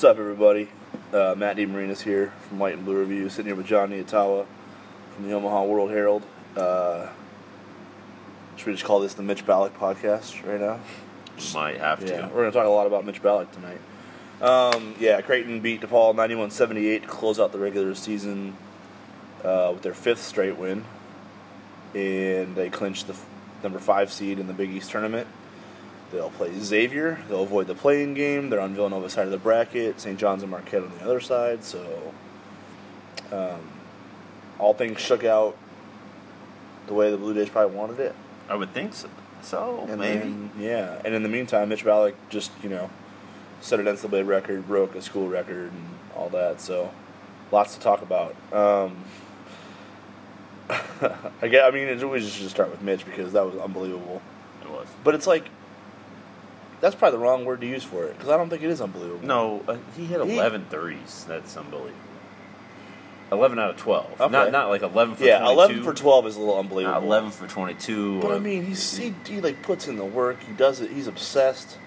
What's up, everybody? Uh, Matt DeMarinis here from White and Blue Review, sitting here with Jon Nyatawa from the Omaha World Herald. Uh, should we just call this the Mitch Ballock podcast right now? Might have to. We're going to talk a lot about Mitch Ballock tonight. Um, yeah, Creighton beat DePaul 91-78 to close out the regular season uh, with their fifth straight win, and they clinched the f- number five seed in the Big East tournament. They'll play Xavier. They'll avoid the playing game. They're on Villanova's side of the bracket. St. John's and Marquette on the other side. So, um, all things shook out the way the Blue Jays probably wanted it. I would think so. So And maybe. then, yeah. And in the meantime, Mitch Ballock just, you know, set an NCAA record, broke a school record, and all that. So, lots to talk about. Um, I get. I mean, it, we just start with Mitch because that was unbelievable. it was. But it's like, that's probably the wrong word to use for it because I don't think it is unbelievable. No, uh, he hit He- 11 threes. That's unbelievable. 11 out of 12. Okay. Not not like 11 for Yeah, 22. eleven for twelve is a little unbelievable. Not 11 for 22. But or- I mean, he's he, he like puts in the work. He does it. He's obsessed.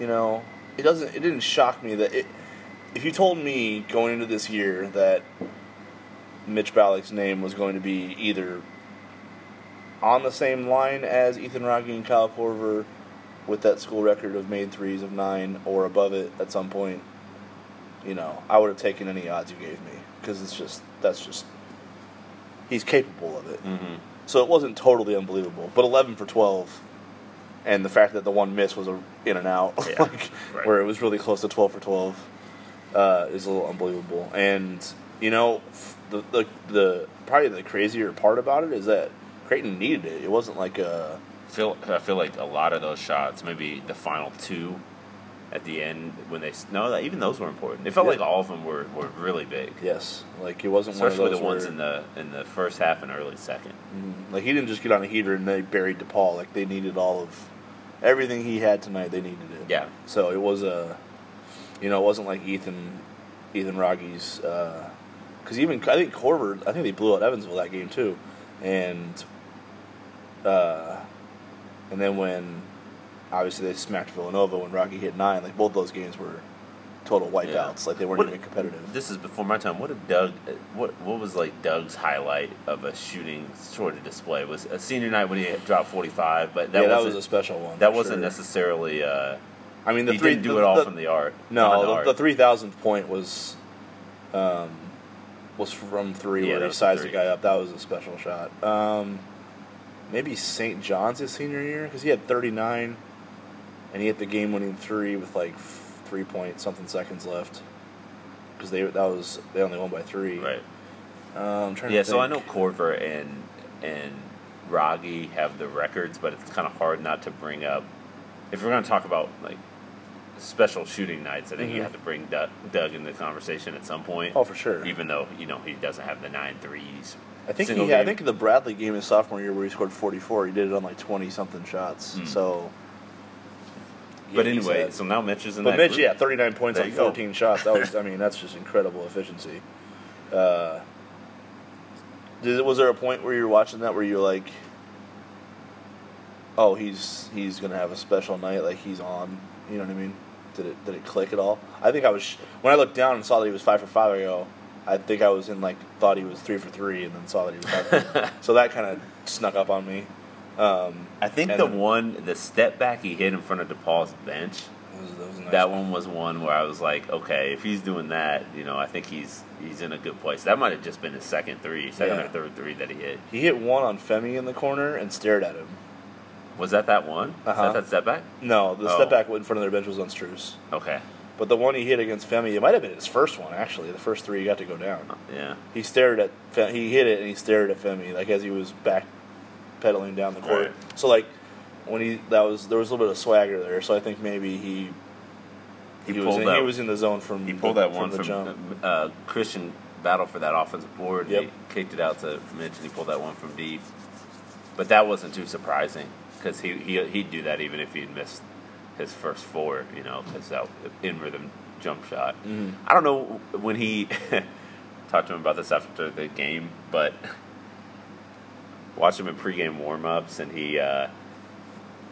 You know, it doesn't. It didn't shock me that it. If you told me going into this year that Mitch Ballock's name was going to be either on the same line as Ethan Wragge and Kyle Korver with that school record of made threes of nine or above it at some point, you know, I would have taken any odds you gave me because it's just that's just he's capable of it. Mhm. So it wasn't totally unbelievable, but 11 for 12, and the fact that the one miss was a in and out, Yeah, like right. where it was really close to 12 for 12, uh, is a little unbelievable. And you know, f- the, the the probably the crazier part about it is that Creighton needed it. It wasn't like a feel I feel like a lot of those shots, maybe the final two at the end when they no, even those were important. It felt Yeah. like all of them were, were really big, yes, like it wasn't especially one of those the ones where- in the in the first half and early second. Mhm. like he didn't just get on a heater and they buried DePaul. Like they needed all of everything he had tonight. They needed it. Yeah, So it was a, you know, it wasn't like Ethan, Ethan Wragge's, because even I think Korver, I think they blew out Evansville that game too, and, uh, and then when, obviously they smacked Villanova when Wragge hit nine, like both those games were total wipeouts, like they weren't What- even competitive. This is before my time. What did Doug? What what was like Doug's highlight of a shooting sort of display? Was a senior night when he dropped forty five, but that yeah, that wasn't a special one. that wasn't sure. necessarily. Uh, I mean, the he three didn't do the- it all the- from the art. No, the, arc. the three thousandth point was, um, was from three Yeah, where he sized the guy up. That was a special shot. Um, maybe St. John's his senior year because he had thirty nine, and he hit the game winning three with like three point something seconds left. Because they that was they only won by three. right. Um, I'm trying Yeah, so I know. Korver and and Wragge have the records, but it's kind of hard not to bring up. If we're going to talk about like special shooting nights, I think you Mhm. have to bring Doug, Doug into the conversation at some point. Oh, for sure. Even though you know he doesn't have the nine threes. I think he I think the Bradley game his sophomore year where he scored forty four. He did it on like twenty something shots. Mm. So. But yeah, he's anyway, so now Mitch is in But that Mitch, group. yeah, 39 points There on you go. 14 shots. That was, I mean, that's just incredible efficiency. Uh, did, was there a point where you were watching that where you're like, oh, he's he's gonna have a special night, like he's on? You know what I mean? Did it did it click at all? I think I was when I looked down and saw that he was five for five. I go, I think I was in like thought he was three for three, and then saw that he was five. for so that kind of snuck up on me. Um, I think the then- one, the step back he hit in front of DePaul's bench, that was, that was nice that one was one where I was like, okay, if he's doing that, you know, I think he's he's in a good place. That might have just been his second three, second Yeah. or third three that he hit. He hit one on Femi in the corner and stared at him. Was that that one? Uh-huh. That that step back? No, the Oh. step back in front of their bench was on Strus. Okay. But the one he hit against Femi, it might have been his first one actually. The first three he got to go down. Yeah. He stared at Fe- he hit it and he stared at Femi like as he was back pedaling down the court. Right. So like when he that was there was a little bit of swagger there. So I think maybe he He was pulled in, that- he was in the zone from He pulled the, that one from the from, jump. uh, Christian battle for that offensive board. Yep. He kicked it out to Mitch, and he pulled that one from deep. But that wasn't too surprising because he, he he'd do that even if he'd missed his first four. You know, because that in rhythm jump shot. Mhm. I don't know when he talked to him about this after the game, but watched him in pregame warm-ups, and he uh,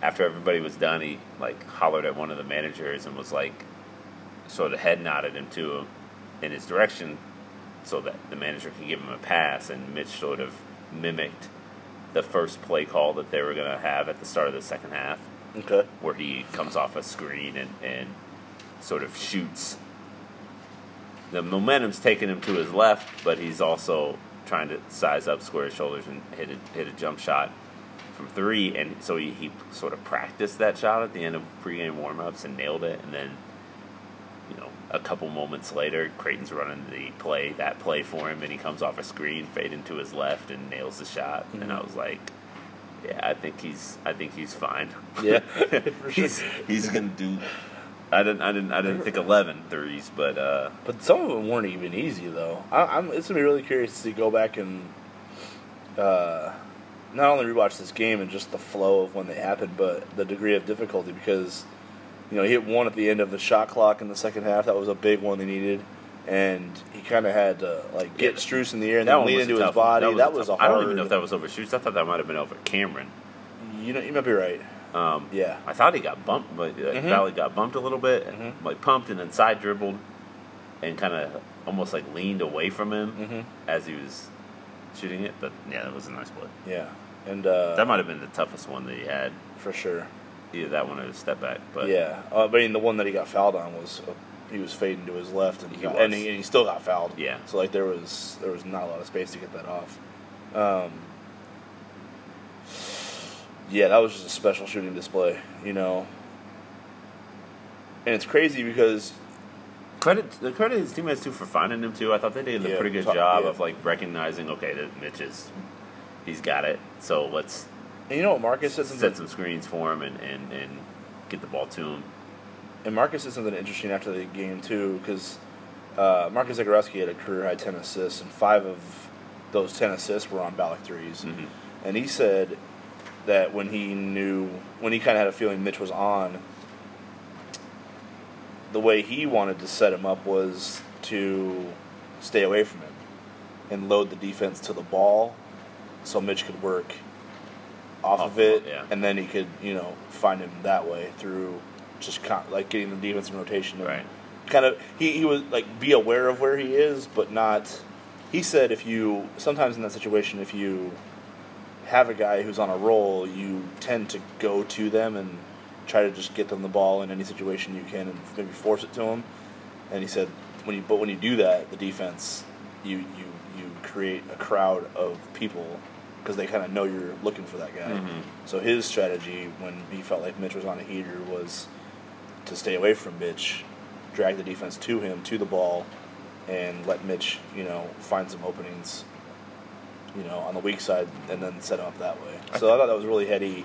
after everybody was done, he like hollered at one of the managers and was like, sort of head nodded him to him in his direction so that the manager could give him a pass, and Mitch sort of mimicked the first play call that they were going to have at the start of the second half, Okay. where he comes off a screen and, and sort of shoots. The momentum's taking him to his left, but he's also trying to size up, square his shoulders, and hit a, hit a jump shot from three. And so he, he sort of practiced that shot at the end of pregame warmups and nailed it. And then, you know, a couple moments later, Creighton's running the play, that play for him, and he comes off a screen, fade into his left, and nails the shot. And I Mhm. was like, yeah, I think he's, I think he's fine. Yeah, for sure. he's he's gonna do. I didn't, I didn't, I didn't think 11 threes, but uh, But some of them weren't even easy though. I, I'm. It's gonna be really curious to go back and uh, not only rewatch this game and just the flow of when they happened, but the degree of difficulty because you know he hit one at the end of the shot clock in the second half. That was a big one they needed, and he kind of had to like get Yeah. Strus in the air and that then lean into his tough body. That was, tough- a I hard. don't even know if that was over shoots. I thought that might have been over Cameron. You know, you might be right. Um, Yeah. I thought he got bumped, but uh, Mhm. Valley got bumped a little bit, Mhm. like pumped and then side dribbled, and kind of almost like leaned away from him hmm as he was shooting it. But yeah, that was a nice play. Yeah, and uh, That might have been the toughest one that he had. for sure. Either that one or the step back. But yeah, uh, I mean, the one that he got fouled on was uh, he was fading to his left, and he, He got, was. and, he, and he still got fouled. Yeah. So like there was there was not a lot of space to get that off. Um, yeah, that was just a special shooting display, you know. And it's crazy because Credit the credit his teammates too for finding him too. I thought they did a Yeah, pretty good top- job yeah. of like recognizing okay that Mitch is he's got it. So let's and you know what Marcus said set some screens for him and, and, and get the ball to him. And Marcus said something interesting after the game too because uh, Marcus Zegarowski had a career high ten assists, and five of those ten assists were on Ballock 3s Mhm. And he said that when he knew, when he kind of had a feeling Mitch was on, the way he wanted to set him up was to stay away from him and load the defense to the ball so Mitch could work off, Off of it yeah. and then he could, you know, find him that way through just con- like getting the defense in rotation Right. kind of he, he was like be aware of where he is but not he said if you sometimes in that situation if you have a guy who's on a roll you tend to go to them and try to just get them the ball in any situation you can and maybe force it to them and he said when you but when you do that the defense you you you create a crowd of people because they kind of know you're looking for that guy Mhm. so his strategy when he felt like Mitch was on a heater was to stay away from Mitch, drag the defense to him, to the ball, and let Mitch, you know, find some openings, you know, on the weak side, and then set him up that way. I so I thought that was really heady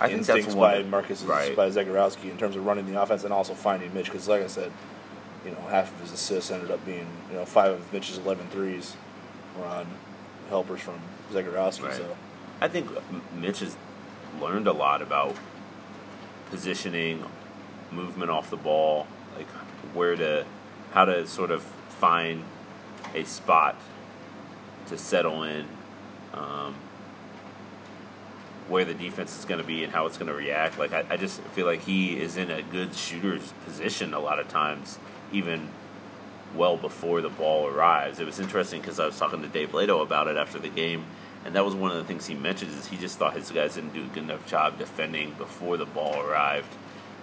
I think instincts that's by Marcus, right. by Zegarowski in terms of running the offense and also finding Mitch. Because, like I said, you know, half of his assists ended up being, you know, five of Mitch's 11 threes were on helpers from Zegarowski. Right. So, I think Mitch has learned a lot about positioning, movement off the ball, like where to, how to sort of find a spot to settle in, um, where the defense is going to be and how it's going to react. Like I, I just feel like he is in a good shooter's position a lot of times, even well before the ball arrives. It was interesting because I was talking to Dave Leitao about it after the game, and that was one of the things he mentioned is he just thought his guys didn't do a good enough job defending before the ball arrived,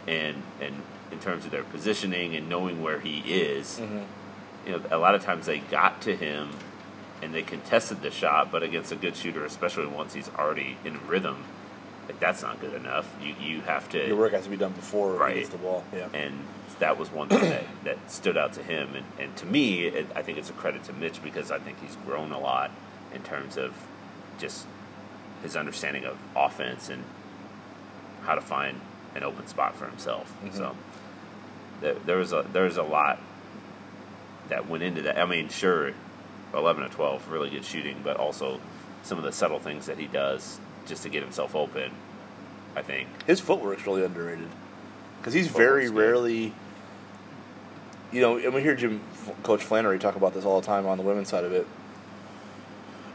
and and in terms of their positioning and knowing where he is. Mm-hmm. You know, a lot of times they got to him and they contested the shot, but against a good shooter, especially once he's already in rhythm, like that's not good enough. You you have to your work has to be done before Right. he gets the ball. Yeah. and that was one thing that, that stood out to him. And, and to me, it, I think it's a credit to Mitch because I think he's grown a lot in terms of just his understanding of offense and how to find an open spot for himself. Mhm. So there, there was a there was a lot that went into that. I mean, sure, eleven to twelve, really good shooting, but also some of the subtle things that he does just to get himself open. I think His footwork's really underrated because he's very rarely. You know, and we hear Jim, Coach Flanery talk about this all the time on the women's side of it.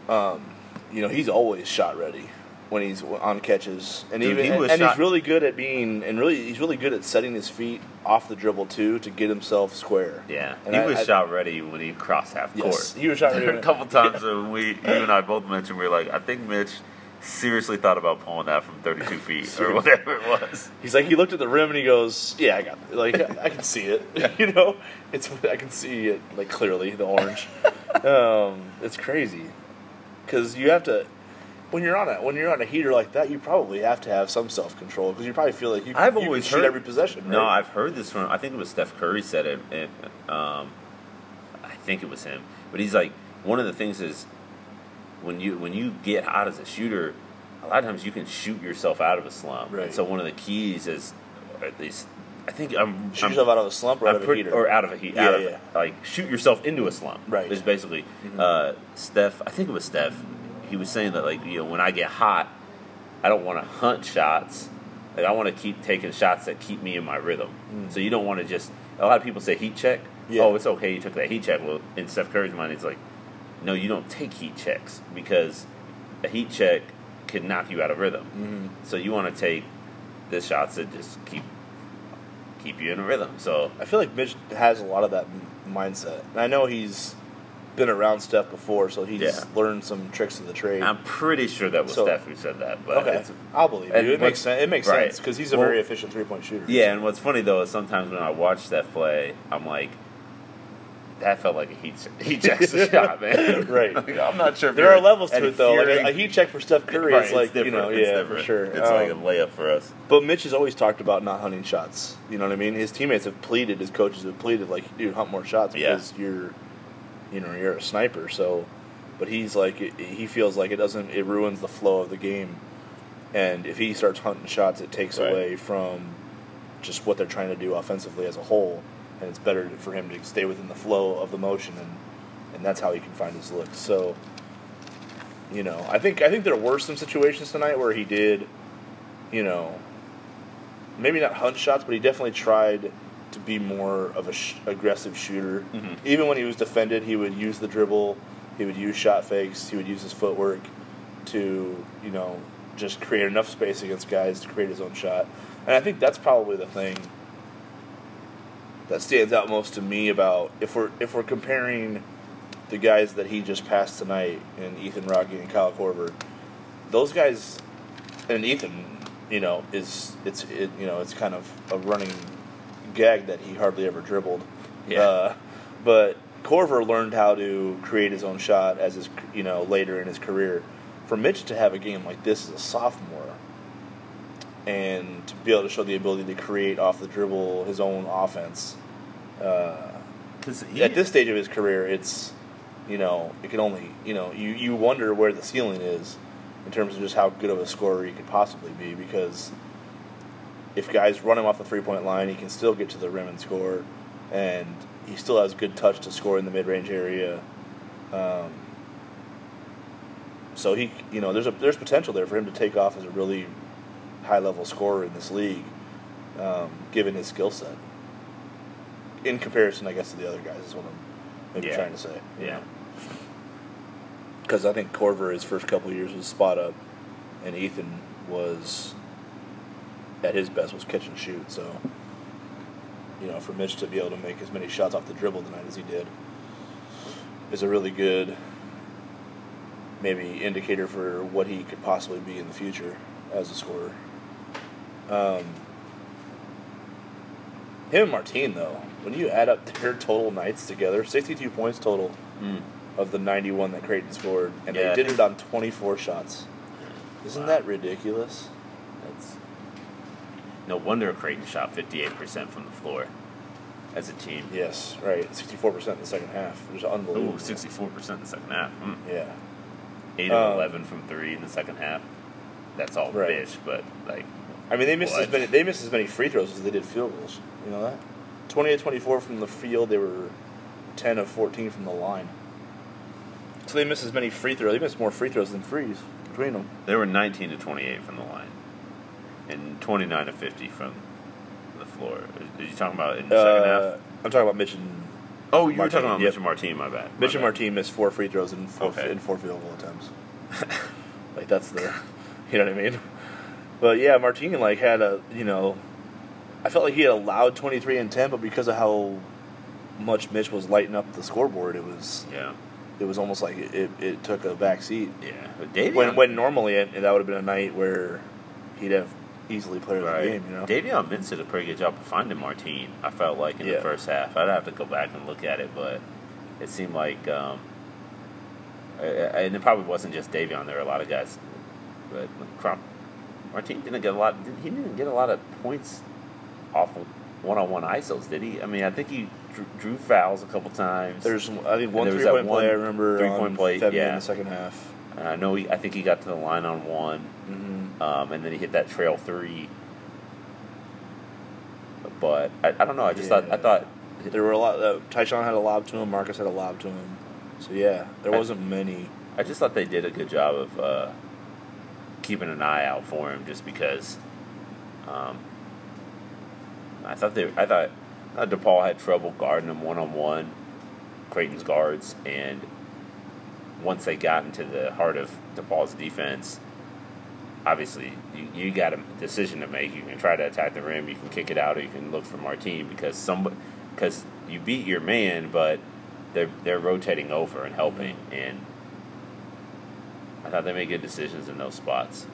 Um, you know, he's always shot ready. When he's on catches, and Dude, even he was and shot- he's really good at being and really he's really good at setting his feet off the dribble too to get himself square. Yeah, And he I- was I- shot ready when he crossed half Yes, court. he was shot ready a couple times when we, you and I both mentioned, we were like, I think Mitch seriously thought about pulling that from 32 feet or whatever it was. He's like he looked at the rim and he goes, "Yeah, I got it. like I can see it. you know, it's I can see it like clearly the orange. um, it's crazy because you have to when you're on a when you're on a heater like that, you probably have to have some self control because you probably feel like you, I've you always can shoot heard- every possession. No. I've heard this from. I think it was Steph Curry said it. um, I think it was him. But he's like, one of the things is when you when you get hot as a shooter, a lot of times you can shoot yourself out of a slump. And Right. so one of the keys is, at least, I think I'm shoot I'm- yourself out of a slump or out of a heater. or out of a heat, Yeah, yeah. like shoot yourself into a slump. Right. Is basically Mhm. uh, Steph. I think it was Steph. He was saying that like you know when I get hot, I don't want to hunt shots. Like I want to keep taking shots that keep me in my rhythm. Mm. So you don't want to just. A lot of people say heat check. Yeah. Oh, it's okay. You took that heat check. Well, in Steph Curry's mind, it's like, no, you don't take heat checks because a heat check can knock you out of rhythm. Mhm. So you want to take the shots that just keep keep you in a rhythm. So I feel like Mitch has a lot of that mindset. And I know he's been around Steph before, so he's Yeah. learned some tricks of the trade. I'm pretty sure that was So- Steph who said that. But okay, I'll believe you. It makes sense. It makes right. sense because he's a Well- very efficient three point shooter. yeah, and what's funny though is sometimes when I watch Steph play, I'm like, that felt like a heat heat check shot, man. Right. Like, I'm not sure. if There are levels to it though. Like a, a heat check for Steph Curry Right, is like you know, It's yeah, different. for sure. It's like a Um, layup for us. But Mitch has always talked about not hunting shots. You know what I mean? His teammates have pleaded, his coaches have pleaded, like, dude, hunt more shots Yeah. because you're, you know, you're a sniper. So, but he's like, he feels like it doesn't, it ruins the flow of the game. And if he starts hunting shots, it takes Right. away from just what they're trying to do offensively as a whole. And it's better for him to stay within the flow of the motion, and and that's how he can find his looks. So, you know, I think I think there were some situations tonight where he did, you know, maybe not hunt shots, but he definitely tried to be more of a sh- aggressive shooter. Mhm. Even when he was defended, he would use the dribble, he would use shot fakes, he would use his footwork to, you know, just create enough space against guys to create his own shot. And I think that's probably the thing that stands out most to me about if we're if we're comparing the guys that he just passed tonight in Ethan Wragge and Kyle Korver, those guys and Ethan, you know, is it's it, you know it's kind of a running gag that he hardly ever dribbled. Yeah. Uh, but Korver learned how to create his own shot as his you know later in his career. For Mitch to have a game like this as a sophomore, and to be able to show the ability to create off the dribble his own offense. Uh, he- at this stage of his career, it's you know it can only you know you you wonder where the ceiling is in terms of just how good of a scorer he could possibly be because if guys run him off the three point line, he can still get to the rim and score, and he still has good touch to score in the mid range area. Um, so he, you know, there's a there's potential there for him to take off as a really high level scorer in this league, um, given his skill set. In comparison, I guess to the other guys is what I'm maybe Yeah. trying to say. Yeah. Because I think Korver his first couple years was spot up, and Ethan was at his best was catch and shoot. So, you know, for Mitch to be able to make as many shots off the dribble tonight as he did is a really good maybe indicator for what he could possibly be in the future as a scorer. Um, him and Martine though, when you add up their total nights together, sixty-two points total Mm. of the 91 that Creighton scored, and Yeah, they did it on 24 shots. Isn't Wow. that ridiculous? No wonder Creighton shot 58% from the floor as a team. Yes, right. 64% in the second half. It was unbelievable. Ooh, 64% in the second half. Mm. Yeah. 8 Um, of 11 from 3 in the second half. That's all Right. bitch, but like I mean, they missed as many. They missed as many free throws as they did field goals. You know that? 28 24 from the field. They were 10 of 14 from the line. So they missed as many free throws. They missed more free throws than frees between them. they were 19 to 28 from the line and 29 to 50 from the floor. Are you talking about in the second Uh, half? I'm talking about Mitch and Oh, you were talking about yep. Mitch and Martin, my bad. my Mitch and bad. Martin missed four free throws and four, Okay. and four field goal attempts. like that's the, You know what I mean? But yeah, Martine like had a you know, I felt like he had allowed twenty three and ten, but because of how much Mitch was lighting up the scoreboard, it was Yeah, it was almost like it, it, it took a back seat. yeah. But Davion, When when normally it, that would have been a night where he'd have easily player of the right, game. You know, Davion Mintz did a pretty good job of finding Martine. I felt like in Yeah. the first half. I'd have to go back and look at it, but it seemed like, um, and it probably wasn't just Davion. There were a lot of guys, but Crom- Martine didn't get a lot. He didn't get a lot of points off of one-on-one isos, did he? I mean, I think he drew, fouls a couple times. there's I think one three-point play I remember three-point play, yeah. in the second half. And I know he. I think he got to the line on one, hmm um, and then he hit that trail three. But I, I don't know. I just thought. I thought. There were a lot. Uh, Ty-Shon had a lob to him. Marcus had a lob to him. So yeah, there wasn't many. I just thought they did a good job of uh, keeping an eye out for him, just because. Um, I thought they. I thought uh, DePaul had trouble guarding him one on one, Creighton's guards, and once they got into the heart of DePaul's defense, obviously you, you got a decision to make. You can try to attack the rim, you can kick it out, or you can look for Martine because some because you beat your man, but they're they're rotating over and helping, and I thought they made good decisions in those spots.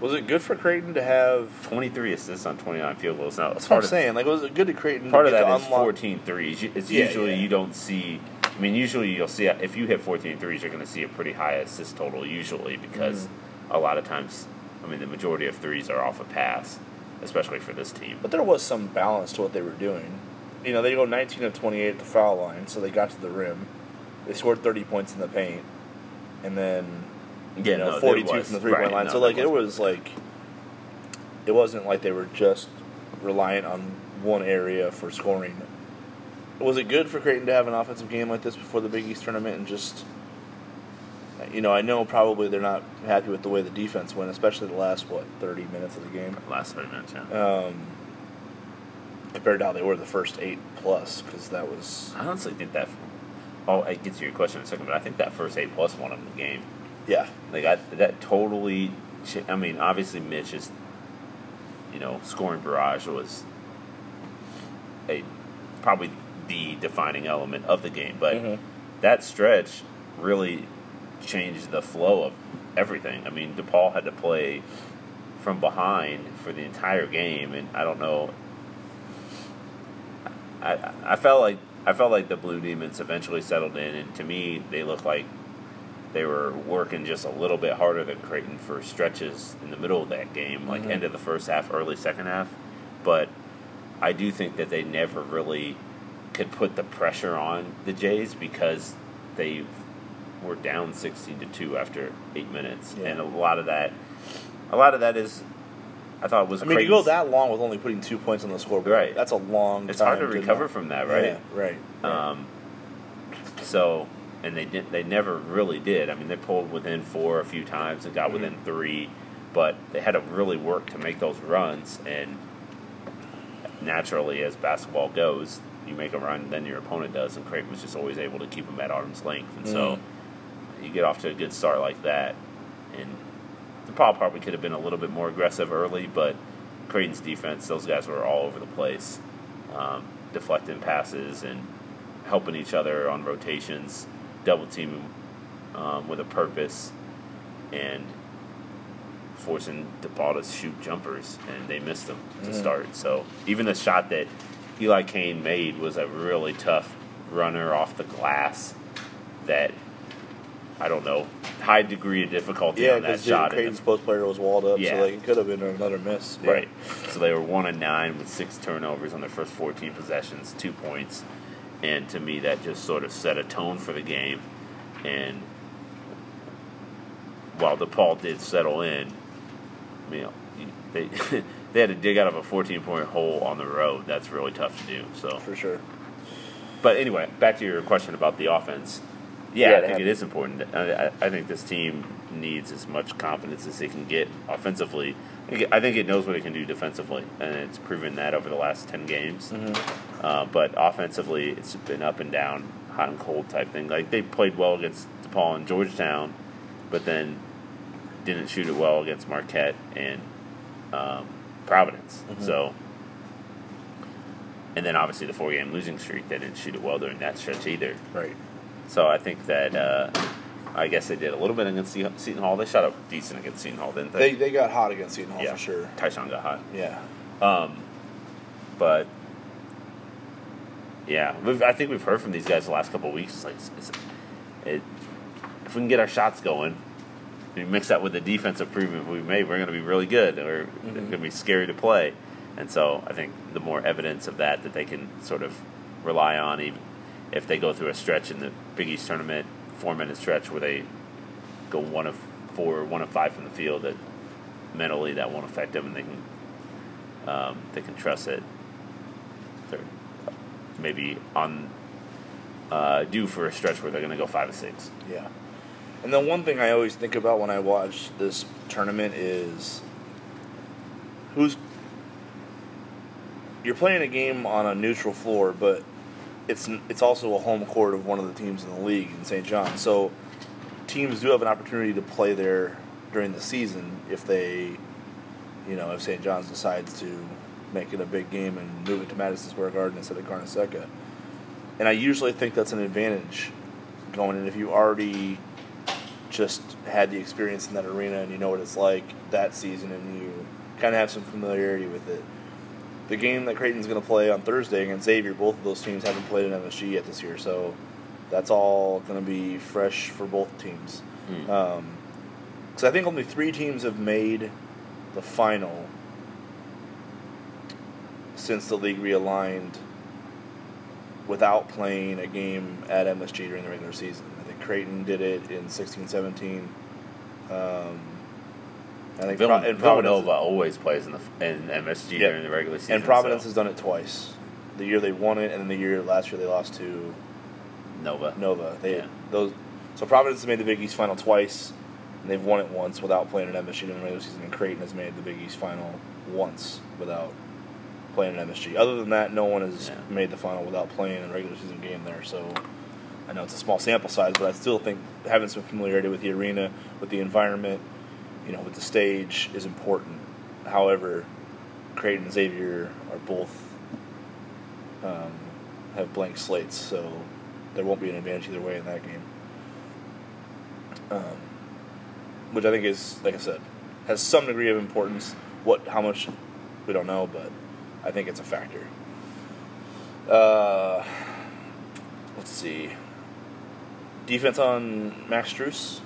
Was it good for Creighton to have? Twenty three assists on twenty nine field goals. Now That's what I'm of saying. Like, was it good to Creighton? part to of that is unlock- 14 threes. It's Yeah, usually yeah. you don't see. I mean, usually you'll see if you hit 14 threes, you're going to see a pretty high assist total. Usually because Mm-hmm. a lot of times, I mean, the majority of threes are off a pass, especially for this team. But there was some balance to what they were doing. You know, they go 19 of 28 at the foul line, so they got to the rim. They scored 30 points in the paint, and then Yeah, you know, no, 42 was. from the three point Right, line. no, so like it was like it wasn't like they were just reliant on one area for scoring. Was it good for Creighton to have an offensive game like this before the Big East tournament and just you know, I know probably they're not happy with the way the defense went, especially the last what, 30 minutes of the game. last 30 minutes. Yeah. Um, compared to how they were the first 8 plus cuz that was I honestly think that. Oh, I get to your question in a second, but I think that first eight plus won them the game. yeah. Like I, that totally. I mean, obviously Mitch is, you know, scoring barrage was a probably the defining element of the game, but Mhm. that stretch really changed the flow of everything. I mean, DePaul had to play from behind for the entire game, and I don't know. I I felt like I felt like the Blue Demons eventually settled in, and to me, they looked like they were working just a little bit harder than Creighton for stretches in the middle of that game, like Mhm. end of the first half, early second half. But I do think that they never really could put the pressure on the Jays because they were down sixteen to two after eight minutes, Yeah. and a lot of that, a lot of that is, I thought it was I mean, you go that long with only putting 2 points on the scoreboard. Right. That's a long It's time hard to recover from that, right? Yeah, right. right. Um, so, and they didn't They never really did. I mean, they pulled within four a few times and got Mhm. within three, but they had to really work to make those runs. And naturally, as basketball goes, you make a run, then your opponent does, and Creighton was just always able to keep them at arm's length. And so, you get off to a good start like that, and DePaul probably could have been a little bit more aggressive early, but Creighton's defense, those guys were all over the place, um, deflecting passes and helping each other on rotations, double teaming um, with a purpose, and forcing DePaul to shoot jumpers, and they missed them to Mm. start. So even the shot that Eli Cain made was a really tough runner off the glass that I don't know high degree of difficulty Yeah, on that shot. the Creighton's post player was walled up, Yeah. so like, it could have been another miss. Yeah. Right. So they were one and nine with six turnovers on their first 14 possessions, two points. And to me, that just sort of set a tone for the game. And while DePaul did settle in, you know, they they had to dig out of a 14 point hole on the road. That's really tough to do. So, For sure. but anyway, back to your question about the offense. Yeah, Yeah, I think it is important. I, I, think this team needs as much confidence as it can get offensively. I think, it, I think it knows what it can do defensively, and it's proven that over the last ten games. Mm-hmm. Uh, but offensively, it's been up and down, hot and cold type thing. Like they played well against DePaul and Georgetown, but then didn't shoot it well against Marquette and um, Providence. Mhm. So, and then obviously the four game losing streak, they didn't shoot it well during that stretch either. Right. So I think that uh, I guess they did a little bit against Se- Seton Hall. They shot up decent against Seton Hall, didn't They they? they got hot against Seton Hall yeah, for sure. Ty-Shon got hot. Yeah. Um, but yeah, we've, I think we've heard from these guys the last couple of weeks. It's like it's, it, if we can get our shots going, we mix that with the defensive improvement we made, we're going to be really good. Or Mhm. it's going to be scary to play. And so I think the more evidence of that that they can sort of rely on, even if they go through a stretch in the Big East tournament, four minute stretch where they go one of four, one of five from the field, that mentally that won't affect them, and they can um, they can trust it. They're maybe on uh, due for a stretch where they're going to go five or six. Yeah. And then one thing I always think about when I watch this tournament is who's you're playing a game on a neutral floor, but it's it's also a home court of one of the teams in the league in St. John. So teams do have an opportunity to play there during the season if they, you know, if St. John's decides to make it a big game and move it to Madison Square Garden instead of Carnesecca. And I usually think that's an advantage going in if you already just had the experience in that arena and you know what it's like that season and you kind of have some familiarity with it. The game that Creighton's going to play on Thursday against Xavier, both of those teams haven't played an MSG yet this year, so that's all going to be fresh for both teams. Hmm. Um, so I think only three teams have made the final since the league realigned without playing a game at MSG during the regular season. I think Creighton did it in 16 17. Um, I think Vill- Pro- and Providence, Villanova always plays in the in MSG Yeah. during the regular season. and Providence so- has done it twice. The year they won it, and then the year last year they lost to Nova. Nova. They Yeah. those so Providence has made the Big East final twice, and they've won it once without playing an MSG during the regular season. And Creighton has made the Big East final once without playing an MSG. Other than that, no one has Yeah. made the final without playing a regular season game there. So I know it's a small sample size, but I still think having some familiarity with the arena, with the environment, you know, with the stage is important. However, Creighton and Xavier are both um, have blank slates, so there won't be an advantage either way in that game. Um, which I think is, like I said, has some degree of importance. What, how much, we don't know, but I think it's a factor. Uh, let's see. Defense on Max Strus,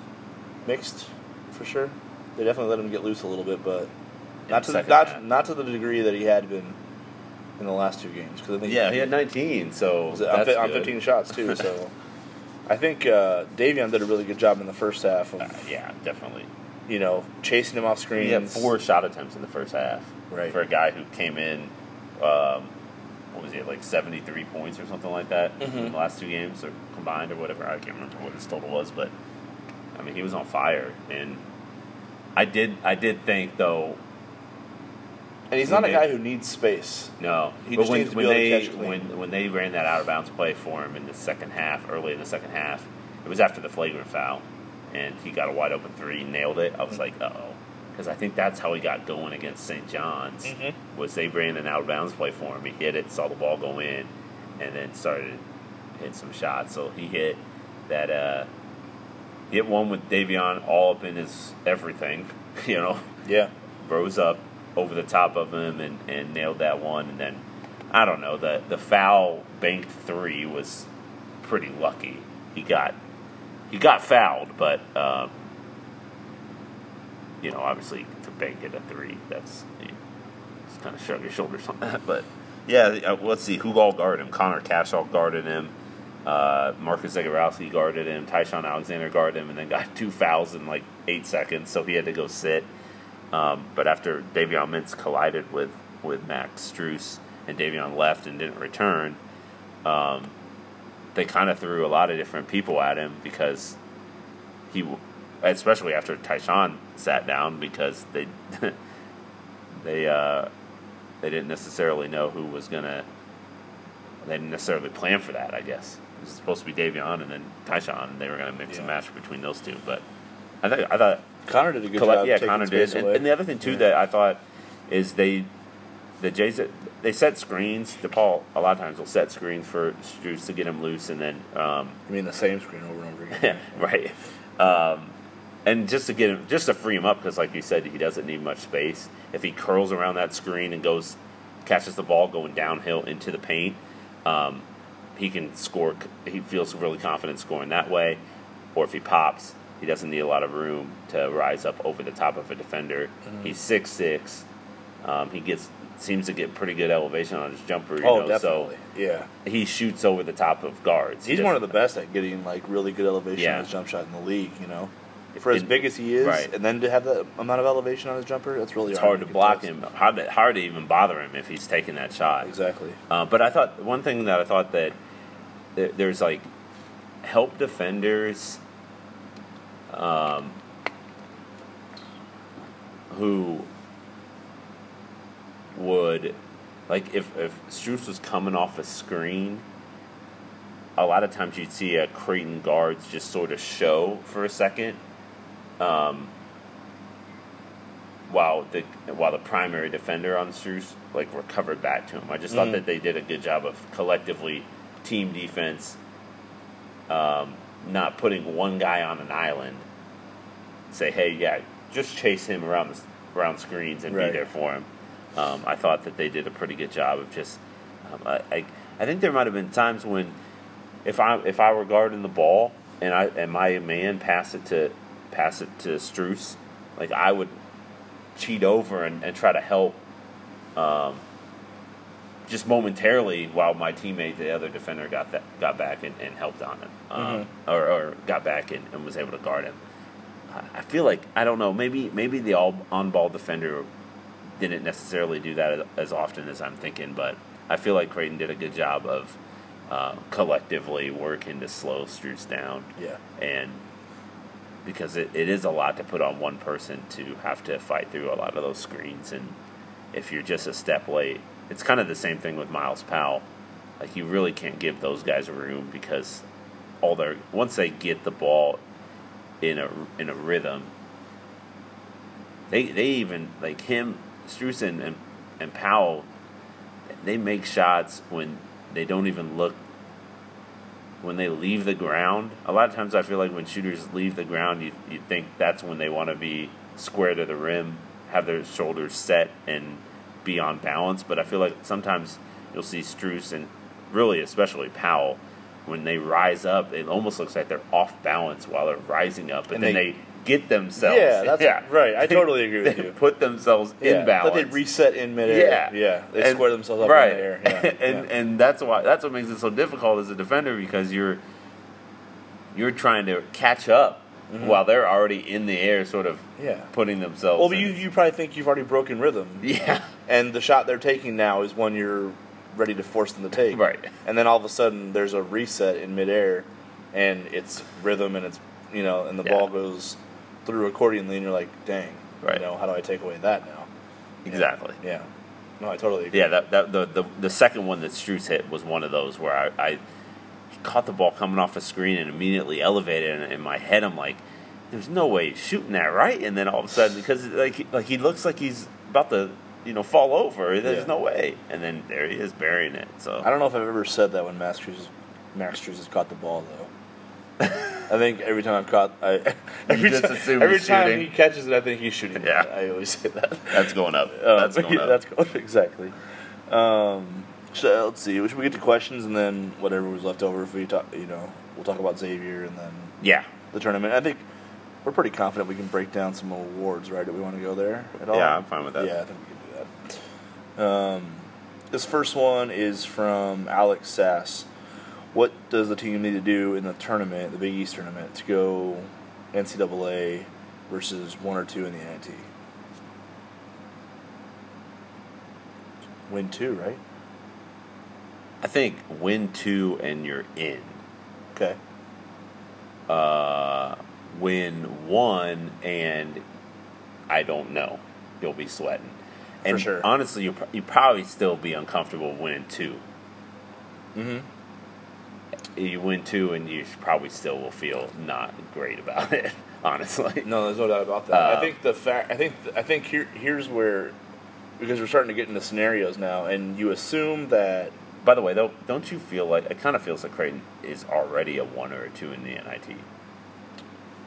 mixed for sure. They definitely let him get loose a little bit, but not to the, half. not not to the degree that he had been in the last two games. Because I think Yeah, he had 19, so on, on 15 shots too. So I think uh, Davion did a really good job in the first half of Uh, yeah, definitely. you know chasing him off screen. He had four shot attempts in the first half. Right. For a guy who came in, um, what was he, like 73 points or something like that in Mhm. the last two games, or combined, or whatever. I can't remember what his total was, but I mean, he was on fire. And I did, I did think, though, and he's not a guy who needs space. No, He but just when, needs to when be able to they catch clean. when when they ran that out of bounds play for him in the second half, early in the second half, it was after the flagrant foul, and he got a wide open three, nailed it. I was like, uh oh, because I think that's how he got going against St. John's. Mhm. Was they ran an out of bounds play for him? He hit it, saw the ball go in, and then started hitting some shots. So he hit that. uh hit one with Davion all up in his everything, you know Yeah, rose up over the top of him and, and nailed that one. And then, I don't know, the, the foul banked three was pretty lucky. He got he got fouled, but um, you know, obviously to bank it a three, that's you just kind of shrug your shoulders on that. But yeah, uh, let's see who all guarded him. Connor Cashaw guarded him. Uh, Marcus Zegarowski guarded him. Ty-Shon Alexander guarded him, and then got two fouls in like eight seconds, so he had to go sit. Um, but after Davion Mintz collided with, with Max Strus and Davion left and didn't return, um, they kind of threw a lot of different people at him because he, especially after Ty-Shon sat down, because they they uh, they didn't necessarily know who was gonna. They didn't necessarily plan for that. I guess it was supposed to be Davion and then Ty-Shon, and they were gonna mix and match between those two. But I think I thought Connor did a good job. yeah, Connor did. And, and the other thing too Yeah. that I thought is they, the Jays, they set screens. DePaul a lot of times will set screens for Strus to get him loose, and then um, I mean the same screen over and over again. right, um, and just to get him, just to free him up because, like you said, he doesn't need much space. If he curls around that screen and goes, catches the ball going downhill into the paint, um, he can score. He feels really confident scoring that way. Or if he pops, he doesn't need a lot of room to rise up over the top of a defender. Mm-hmm. He's six six. Um, he gets seems to get pretty good elevation on his jumper. You Oh, know, definitely. yeah. He shoots over the top of guards. He He's one of the best at getting like really good elevation Yeah. on his jump shot in the league. You know, for as And- big as he is, right. and then to have that amount of elevation on his jumper, that's really It's hard hard to block him. Hard to, hard to even bother him if he's taking that shot. Exactly. Uh, but I thought one thing that I thought that there, there's like help defenders um, who would like if if Strus was coming off a screen. A lot of times you'd see a Creighton guards just sort of show for a second, um, while the while the primary defender on Strus like recovered back to him. I just thought Mhm. that they did a good job of collectively team defense, um, not putting one guy on an island. Say, hey, yeah, just chase him around the around screens and Right. be there for him. Um, I thought that they did a pretty good job of just. Um, I, I I think there might have been times when, if I if I were guarding the ball and I and my man pass it to pass it to Strus, like I would cheat over and, and try to help um, just momentarily while my teammate, the other defender, got that got back and, and helped on him, um, or, or got back and, and was able to guard him. I- feel like I don't know. Maybe maybe the all on ball defender didn't necessarily do that as, as often as I'm thinking, but I feel like Creighton did a good job of uh, collectively working to slow Strus down Yeah. and because it, it is a lot to put on one person to have to fight through a lot of those screens and if you're just a step late it's kind of the same thing with Myles Powell like you really can't give those guys room because all their once they get the ball in a in a rhythm they they even like him Strusen and and Powell they make shots when they don't even look when they leave the ground. A lot of times I feel like when shooters leave the ground you you think that's when they want to be square to the rim, have their shoulders set and be on balance, but I feel like sometimes you'll see Strus and really especially Powell when they rise up, it almost looks like they're off balance while they're rising up, and, And then they- they, get themselves. Yeah, that's right. I totally agree with they you. Put themselves Yeah. in balance. But they reset in midair. Yeah, Yeah. They And- square themselves up right. in the air. Yeah. and yeah. and that's why that's what makes it so difficult as a defender because you're you're trying to catch up while they're already in the air, sort of Mm-hmm. Yeah. putting themselves. Well, you, you probably think you've already broken rhythm. yeah, And the shot they're taking now is one you're ready to force them to take. Right. And then all of a sudden there's a reset in midair and it's rhythm and it's, you know, and the Yeah. ball goes through accordingly and you're like, dang. Right. You know, how do I take away that now? Exactly. Yeah. No, I totally agree. Yeah, that, that the, the the second one that Strus hit was one of those where I, I caught the ball coming off a screen and immediately elevated, and in my head I'm like, "There's no way he's shooting that right." And then all of a sudden, because like he- like he looks like he's about to you know fall over, there's Yeah. no way, and then there he is burying it. So I don't know if I've ever said that when Max Strus, Max Strus has caught the ball though. I think every time I've caught, I every, just ti- assume every he's time shooting. he catches it, I think he's shooting. Yeah. I always say that. that's going up. Um, that's going up. That's going exactly. Um, so let's see. We should we get to questions and then whatever was left over? If we talk, you know, we'll talk about Xavier and then yeah, the tournament. I think we're pretty confident we can break down some awards. Right? Do we want to go there at all? Yeah, I'm fine with that. Yeah, I think we can do that. Um, this first one is from Alex Sass. What does the team need to do in the tournament, the Big East tournament, to go NCAA versus one or two in the NIT? Win two, right? I think win two and you're in. Okay. uh, win one, and I don't know. You'll be sweating. For And sure. honestly, you you probably still be uncomfortable winning two. Mm-hmm. you win two, and you probably still will feel not great about it. Honestly, No, there's no doubt about that. Uh, I think the fact. I think. I think here. Here's where, because we're starting to get into scenarios now, and you assume that. By the way, though, don't you feel like it kind of feels like Creighton is already a one or a two in the NIT?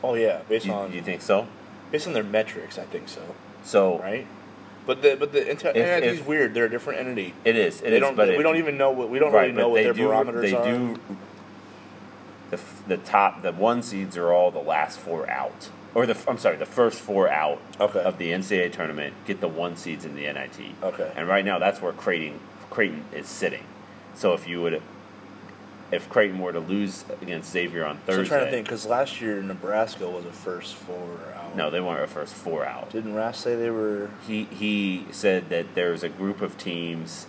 Oh yeah, based You, on you think so? based on their metrics, I think so. So Right. But the but the NIT is weird. They're a different entity. it is. It they is, don't. but we if- don't even know what we don't right, really know what they their do, barometers They are. do. The, the top, the one seeds are all the last four out, or the I'm sorry, the first four out Okay. of the NCAA tournament get the one seeds in the NIT. Okay. And right now, that's where Creighton Creighton is sitting. So if you would, if Creighton were to lose against Xavier on So Thursday, I'm trying to think because last year Nebraska was a first four out. no, they weren't a first four out. Didn't Rass say they were? He he said that there's a group of teams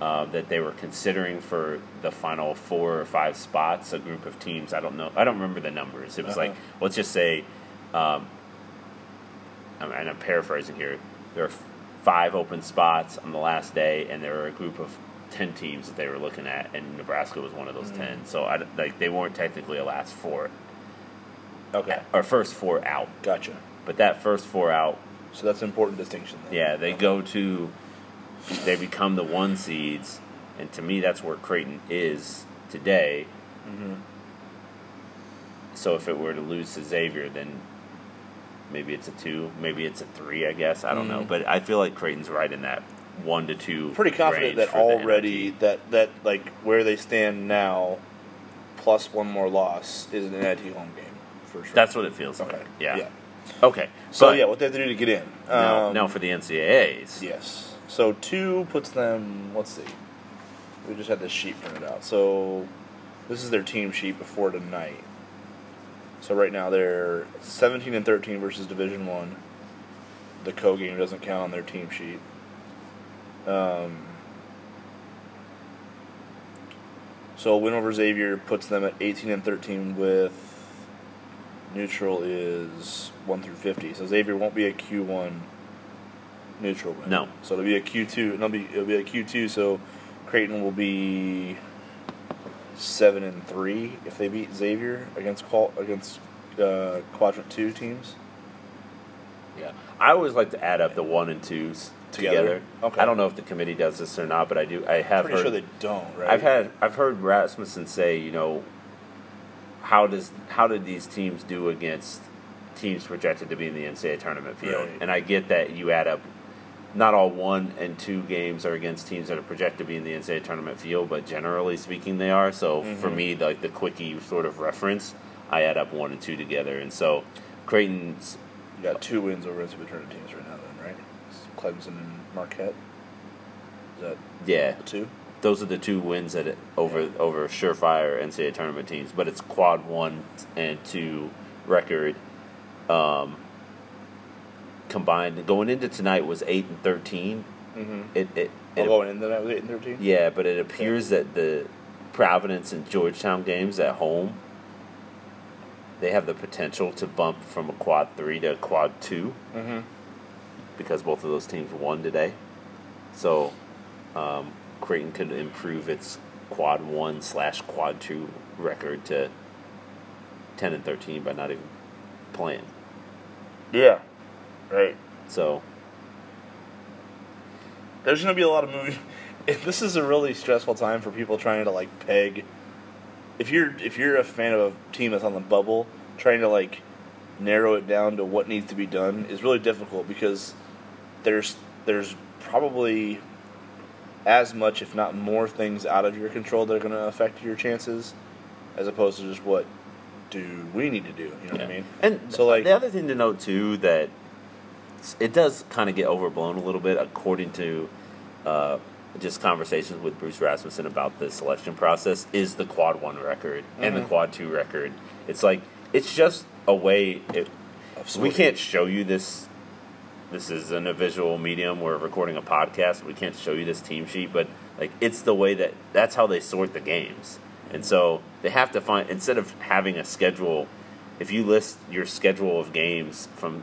uh, that they were considering for the final four or five spots. A group of teams. I don't know. I don't remember the numbers. It was Uh-huh. like let's just say, um, and I'm paraphrasing here. There are five open spots on the last day, and there were a group of ten teams that they were looking at, and Nebraska was one of those Mm. ten. So I like they weren't technically a last four Okay, or first four out, gotcha. but that first four out So that's an important distinction. Then. Yeah, they go to, they become the one seeds, and to me, that's where Creighton is today. Mm-hmm. So if it were to lose to Xavier, then maybe it's a two, maybe it's a three. I guess I don't know, Mhm. but I feel like Creighton's right in that one to two. Pretty confident that already that that like where they stand now, plus one more loss is an NIT home game for sure. That's what it feels okay. like. Yeah. yeah. Okay. So but yeah, what they have to do to get in? Um, now for the NCAA's. Yes. So two puts them. Let's see. We just had this sheet printed out. So this is their team sheet before tonight. So right now they're 17 and 13 versus Division One. The co game doesn't count on their team sheet. Um, so win over Xavier puts them at 18 and 13 with neutral is 1 through 50. So Xavier won't be a Q1 neutral win. No. So it'll be a Q2. It'll be it'll be a Q2. So Creighton will be seven and three if they beat Xavier against qual against uh, quadrant two teams. Yeah, I always like to add up the one and twos Together? together. Okay. I don't know if the committee does this or not, but I do. I have Pretty heard. sure they don't. Right. I've had I've heard Rasmussen say, you know, how does how did these teams do against teams projected to be in the NCAA tournament field? Right. And I get that you add up. Not all one and two games are against teams that are projected to be in the NCAA tournament field, but generally speaking, they are. So for Mhm. me, like the quickie sort of reference, I add up one and two together, and so Creighton's you got two wins over NCAA tournament teams right now. Then right, It's Clemson and Marquette. Is that yeah, the two? those are the two wins that it, over over surefire NCAA tournament teams, but it's quad one and two record. Um, combined going into tonight was eight and thirteen. Mm-hmm. It it, Oh, it going in the night with eight and thirteen. yeah, but it appears that the Providence and Georgetown games at home they have the potential to bump from a quad three to a quad two Mm-hmm. Because both of those teams won today. So um, Creighton could improve its quad one slash quad two record to ten and thirteen by not even playing. Yeah. Right. So There's going to be a lot of moving. This is a really stressful time for people trying to like peg. If you're if you're a fan of a team that's on the bubble, trying to like narrow it down to what needs to be done is really difficult because there's there's probably as much, if not more, things out of your control that are going to affect your chances, as opposed to just what do we need to do. You know what I mean? And So, like- the other thing to note too that it does kind of get overblown a little bit, according to uh, just conversations with Bruce Rasmussen about the selection process, is the quad one record and the Mhm. quad two record. It's like it's just a way. It, we can't show you this. This is in a visual medium. We're recording a podcast. We can't show you this team sheet, but like it's the way that that's how they sort the games. And so they have to find instead of having a schedule. If you list your schedule of games from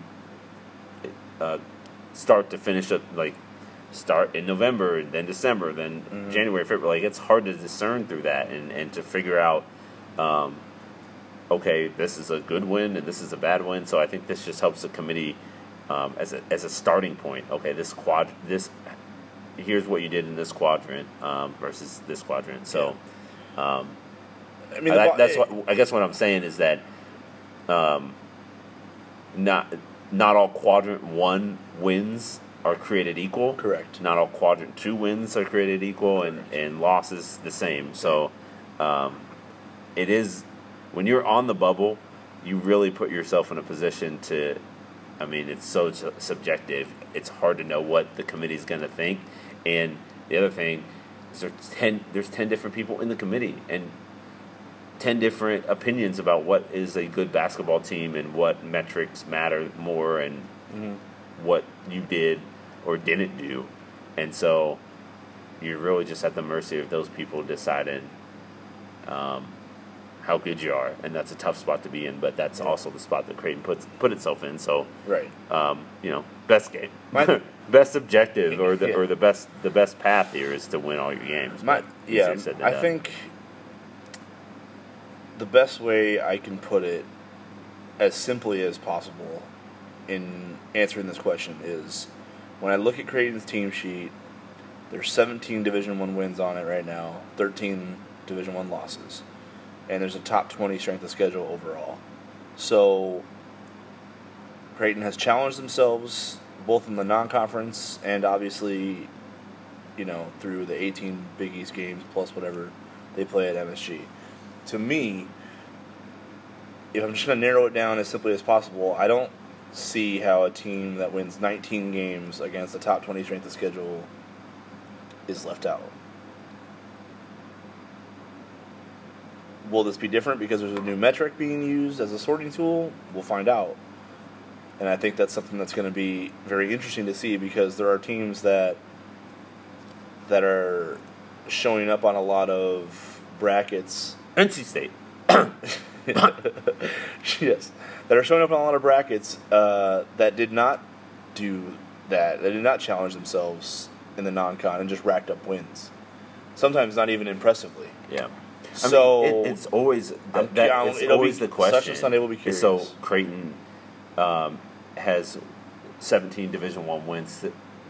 uh, start to finish, up like start in November, then December, then Mhm. January, February, like it's hard to discern through that and and to figure out um, okay, this is a good win and this is a bad win. So I think this just helps the committee um, as a as a starting point. Okay, this quad this here's what you did in this quadrant um, versus this quadrant. So. Um, I mean, I- that's what I guess what I'm saying is that um, not not all quadrant one wins are created equal. Correct. Not all quadrant two wins are created equal, and and losses the same. So um, it is when you're on the bubble, you really put yourself in a position to. I mean, it's so su- subjective. It's hard to know what the committee is going to think. And the other thing is there's ten there's ten different people in the committee, and 10 different opinions about what is a good basketball team and what metrics matter more and what you did or didn't do. And so you're really just at the mercy of those people deciding um, how good you are. And that's a tough spot to be in, but that's Yeah. also the spot that Creighton puts put itself in. So, right. um, you know, best game. My- best objective or the Yeah. or the best the best path here is to win all your games. My, yeah, I done. think the best way I can put it, as simply as possible, in answering this question is, when I look at Creighton's team sheet, there's 17 Division One wins on it right now, 13 Division One losses, and there's a top 20 strength of schedule overall. So Creighton has challenged themselves both in the non-conference and obviously, you know, through the 18 Big East games plus whatever they play at MSG. To me, if I'm just going to narrow it down as simply as possible, I don't see how a team that wins 19 games against the top 20 strength of schedule is left out. Will this be different because there's a new metric being used as a sorting tool? We'll find out. And I think that's something that's going to be very interesting to see because there are teams that that are showing up on a lot of brackets. NC State. yes, that are showing up on a lot of brackets uh, that did not do that. They did not challenge themselves in the non-con and just racked up wins. Sometimes not even impressively. Yeah. So- it, it's always that, that, yeah, it's always the such question. a Sunday will be is So. Creighton um, has 17 Division One wins,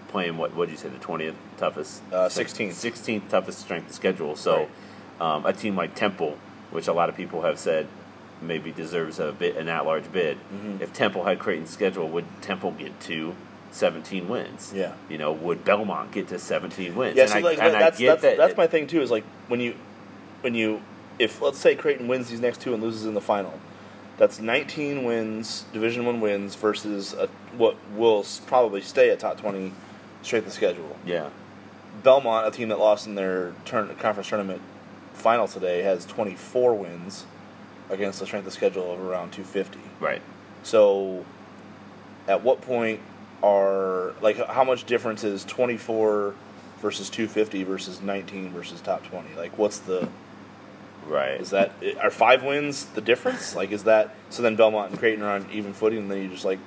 playing what what did you say the 20th toughest, Uh, 16th. 16th toughest strength of schedule. So um, a team like Temple, which a lot of people have said maybe deserves a bit an at large bid. Mhm. If Temple had Creighton's schedule, would Temple get to 17 wins? Yeah. You know, would Belmont get to 17 wins? Yeah, and so I, like and I get that's, that that's my thing too. Is like when you when you if let's say Creighton wins these next two and loses in the final, that's 19 wins, Division One wins versus a, what will probably stay a top 20 strength of schedule. Yeah. Belmont, a team that lost in their turn, conference tournament final today, has 24 wins against a strength of schedule of around 250. Right. So, at what point are like how much difference is 24 versus 250 versus 19 versus top 20? Like, what's the Right. is that are five wins the difference? Like, is that so? Then Belmont and Creighton are on even footing, and then you just like,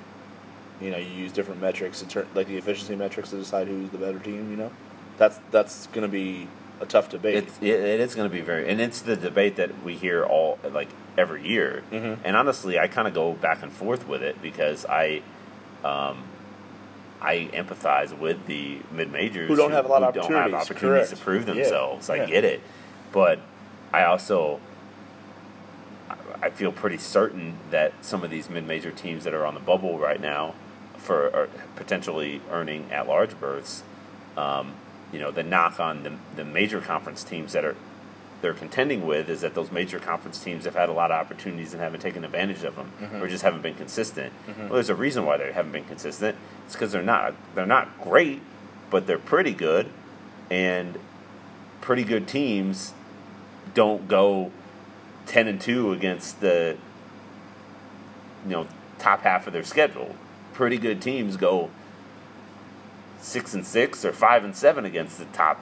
you know, you use different metrics to turn like the efficiency metrics to decide who's the better team. You know, that's that's going to be a tough debate. It's, it, it is going to be very, and it's the debate that we hear all like every year. Mhm. And honestly, I kind of go back and forth with it because I, um, I empathize with the mid majors Who don't have a lot of don't have opportunities, opportunities to prove Yeah, themselves. I yeah. get it, but I also. I- feel pretty certain that some of these mid-major teams that are on the bubble right now, for are potentially earning at-large berths, um, you know, the knock on the, the major conference teams that are they're contending with is that those major conference teams have had a lot of opportunities and haven't taken advantage of them, Mhm. or just haven't been consistent. Mhm. Well, there's a reason why they haven't been consistent. It's because they're not they're not great, but they're pretty good, and pretty good teams don't go ten and two against the you know top half of their schedule. Pretty good teams go six and six or five and seven against the top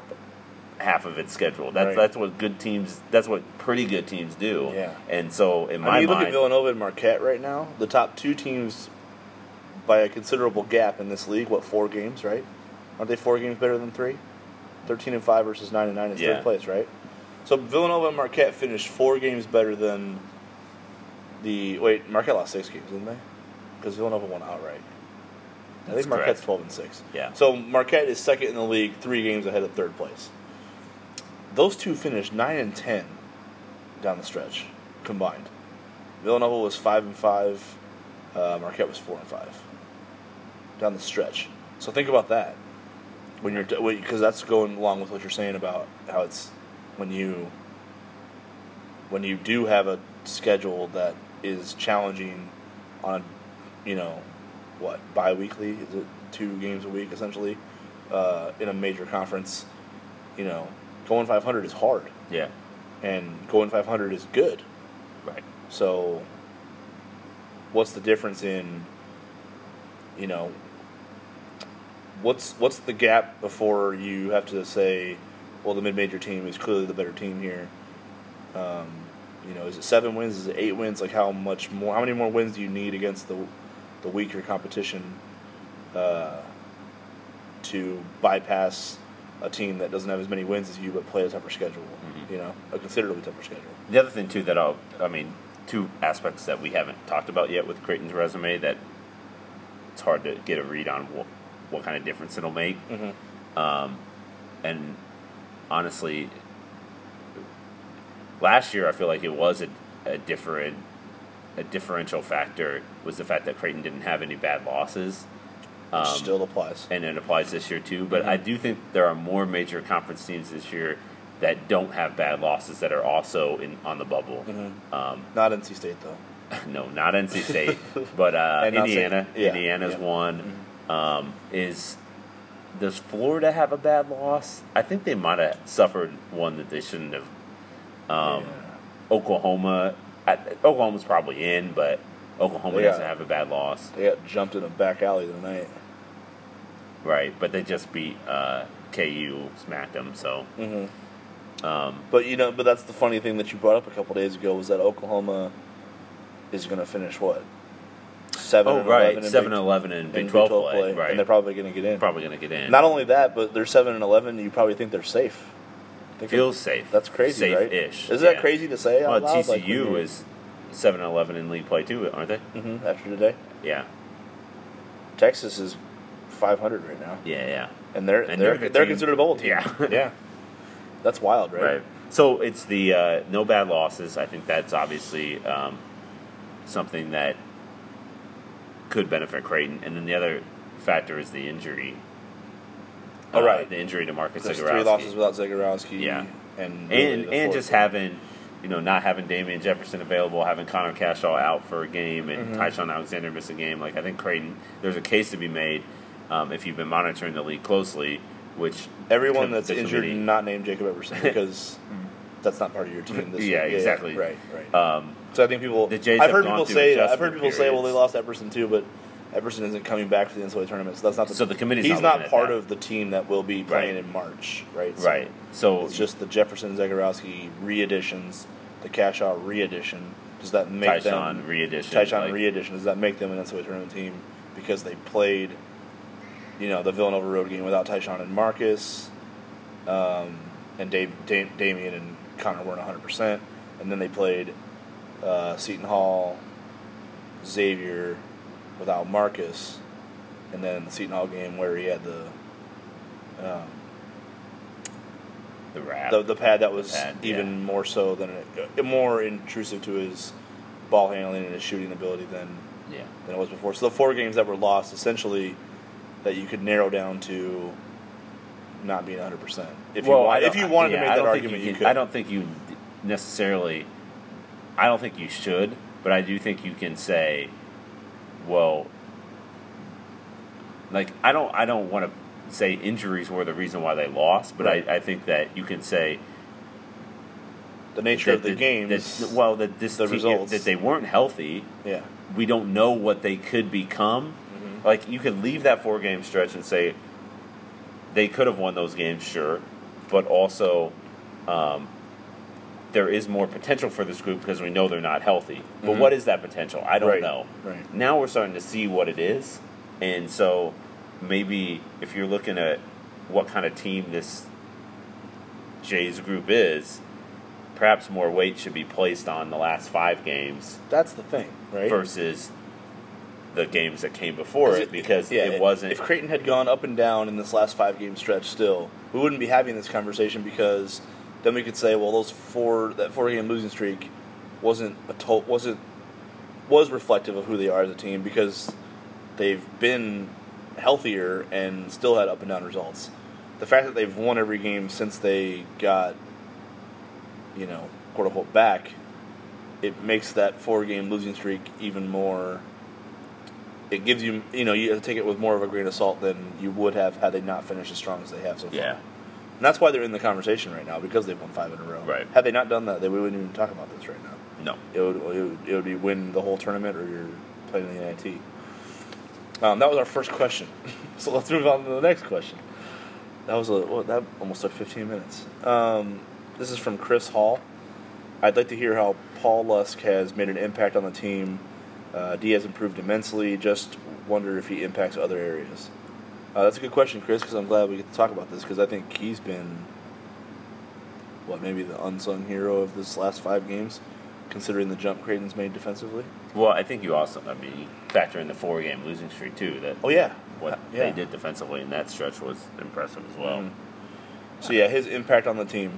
half of its schedule. That's Right. that's what good teams. That's what pretty good teams do. Yeah. And so in I my mean, you look at Villanova and Marquette right now. The top two teams by a considerable gap in this league. What four games? Right? Aren't they four games better than three? Thirteen and five versus nine and nine is Yeah. third place, right? So Villanova and Marquette finished four games better than the. Wait, Marquette lost six games, didn't they? Because Villanova won outright. I That's think Marquette's correct. twelve and six. Yeah. So Marquette is second in the league, three games ahead of third place. Those two finished nine and ten down the stretch combined. Villanova was five and five. Uh, Marquette was four and five down the stretch. So think about that when you're because that's going along with what you're saying about how it's when you when you do have a schedule that is challenging on you know what bi-weekly is it two games a week essentially uh, in a major conference you know going 500 is hard Yeah. and going 500 is good Right. so what's the difference in you know what's what's the gap before you have to say well the mid-major team is clearly the better team here um, you know is it seven wins is it eight wins like how much more how many more wins do you need against the the weaker competition uh, to bypass a team that doesn't have as many wins as you but play a tougher schedule Mhm. you know a considerably tougher schedule The other thing too that I'll, I mean, two aspects that we haven't talked about yet with Creighton's resume that it's hard to get a read on what, what kind of difference it'll make. mm-hmm. Um, and honestly, last year I feel like it was a, a different, a differential factor was the fact that Creighton didn't have any bad losses. Um, still applies and it applies this year too. But Mhm. I do think there are more major conference teams this year that don't have bad losses that are also in on the bubble. Mhm. Um, Not NC State though. no, not NC State, but uh, Indiana. State- yeah, Indiana's yeah. one. Um, is does Florida have a bad loss? I think they might have suffered one that they shouldn't have. Um, Yeah. Oklahoma, I, Oklahoma's probably in, but Oklahoma Yeah. doesn't have a bad loss, They got jumped in a back alley tonight. right? But they just beat uh, KU, smacked them. So, Mm-hmm. um, But you know, but that's the funny thing that you brought up a couple days ago was that Oklahoma is going to finish what seven. oh and right, 11 seven and eleven in Big Twelve play, right? and they're probably going to get in. probably going to get in. Not only that, but they're seven and eleven. You probably think they're safe. Think feels safe. that's crazy, right? Safe-ish. Is yeah. that crazy to say? Well, loud? Like, TCU you- is seven and eleven in league play too, aren't they? Mhm, after today. Yeah, Texas is five hundred right now, yeah, yeah. and they're And they're they're they're considered a bowl team. Yeah. yeah. That's wild, right? Right. So it's the uh, no bad losses. I think that's obviously um, something that could benefit Creighton, and then the other factor is the injury. Oh, right. the injury to Marcus There's Zegarowski. three losses without Zegarowski. Yeah. and really and and just one. having you know not having Damian Jefferson available, having Connor Cashaw out for a game, and Mhm. Ty-Shon Alexander miss a game. Like I think Creighton, there's a case to be made um, if you've been monitoring the league closely, which everyone that's injured, committee- not named Jacob Epperson, because that's not part of your team. This Yeah, year. exactly. right, right. um, so I think people. the Jays I've heard people say. I've heard people say, "Well, they lost Epperson too," but Epperson isn't coming back for the NCAA tournament, so that's not the. So the committee's He's not not, part of the team that will be playing Right. in March, right? So right. So It's just the Jefferson Zegarowski re-editions, the Cashaw re-edition. Does that make Ty-Shon them re-edition. Ty-Shon like- re-edition? Does that make them an NCAA tournament team because they played, you know, the Villanova road game without Ty-Shon and Marcus, um, and Dave, Dam- Damian and Connor weren't 100, percent and then they played uh, Seton Hall, Xavier, without Marcus, and then the Seton Hall game where he had the. Um, the wrap. the, the pad that was pad, even yeah. more so than it, more intrusive to his ball handling and his shooting ability than yeah. than it was before. So the four games that were lost, essentially, that you could narrow down to not being 100. percent If you Well, want, if you wanted yeah, to make that argument, you, can- could. I don't think you necessarily. I don't think you should, but I do think you can say, well, like I don't. I don't want to say injuries were the reason why they lost, but Right. I, I think that you can say the nature that of the, that- well, that this the team- results. that they weren't healthy. yeah, we don't know what they could become. Mm-hmm. Like you could leave that four game stretch and say they could have won those games, sure, but also um, there is more potential for this group because we know they're not healthy. But Mhm. what is that potential? I don't Right, know. right. Now we're starting to see what it is, and so maybe if you're looking at what kind of team this Jays group is, perhaps more weight should be placed on the last five games That's the thing, right? versus the games that came before it because yeah, it wasn't. If Creighton had gone up and down in this last five game stretch, still we wouldn't be having this conversation because then we could say, well, those four that four game losing streak wasn't a to- wasn't was reflective of who they are as a team because they've been healthier and still had up and down results. The fact that they've won every game since they got, you know, quote unquote back, it makes that four game losing streak even more it gives you you know you take it with more of a grain of salt than you would have had they not finished as strong as they have so far. yeah, and that's why they're in the conversation right now because they've won five in a row. Right. Had they not done that, they we wouldn't even talk about this right now. no. It would it would, it would be win the whole tournament or you're playing in the NIT. Um, that was our first question. so let's move on to the next question. That was a well, that almost took 15 minutes. Um, this is from Chris Hall. I'd like to hear how Paul Lusk has made an impact on the team. Uh, D has improved immensely. Just wonder if he impacts other areas. Uh, that's a good question, Chris, because I'm glad we get to talk about this because I think he's been what maybe the unsung hero of this last five games, considering the jump Creighton's made defensively. Well, I think you also, I mean, factor in the four game losing streak too. That Oh yeah, what Uh, yeah. they did defensively in that stretch was impressive as well. Mhm. So yeah, his impact on the team.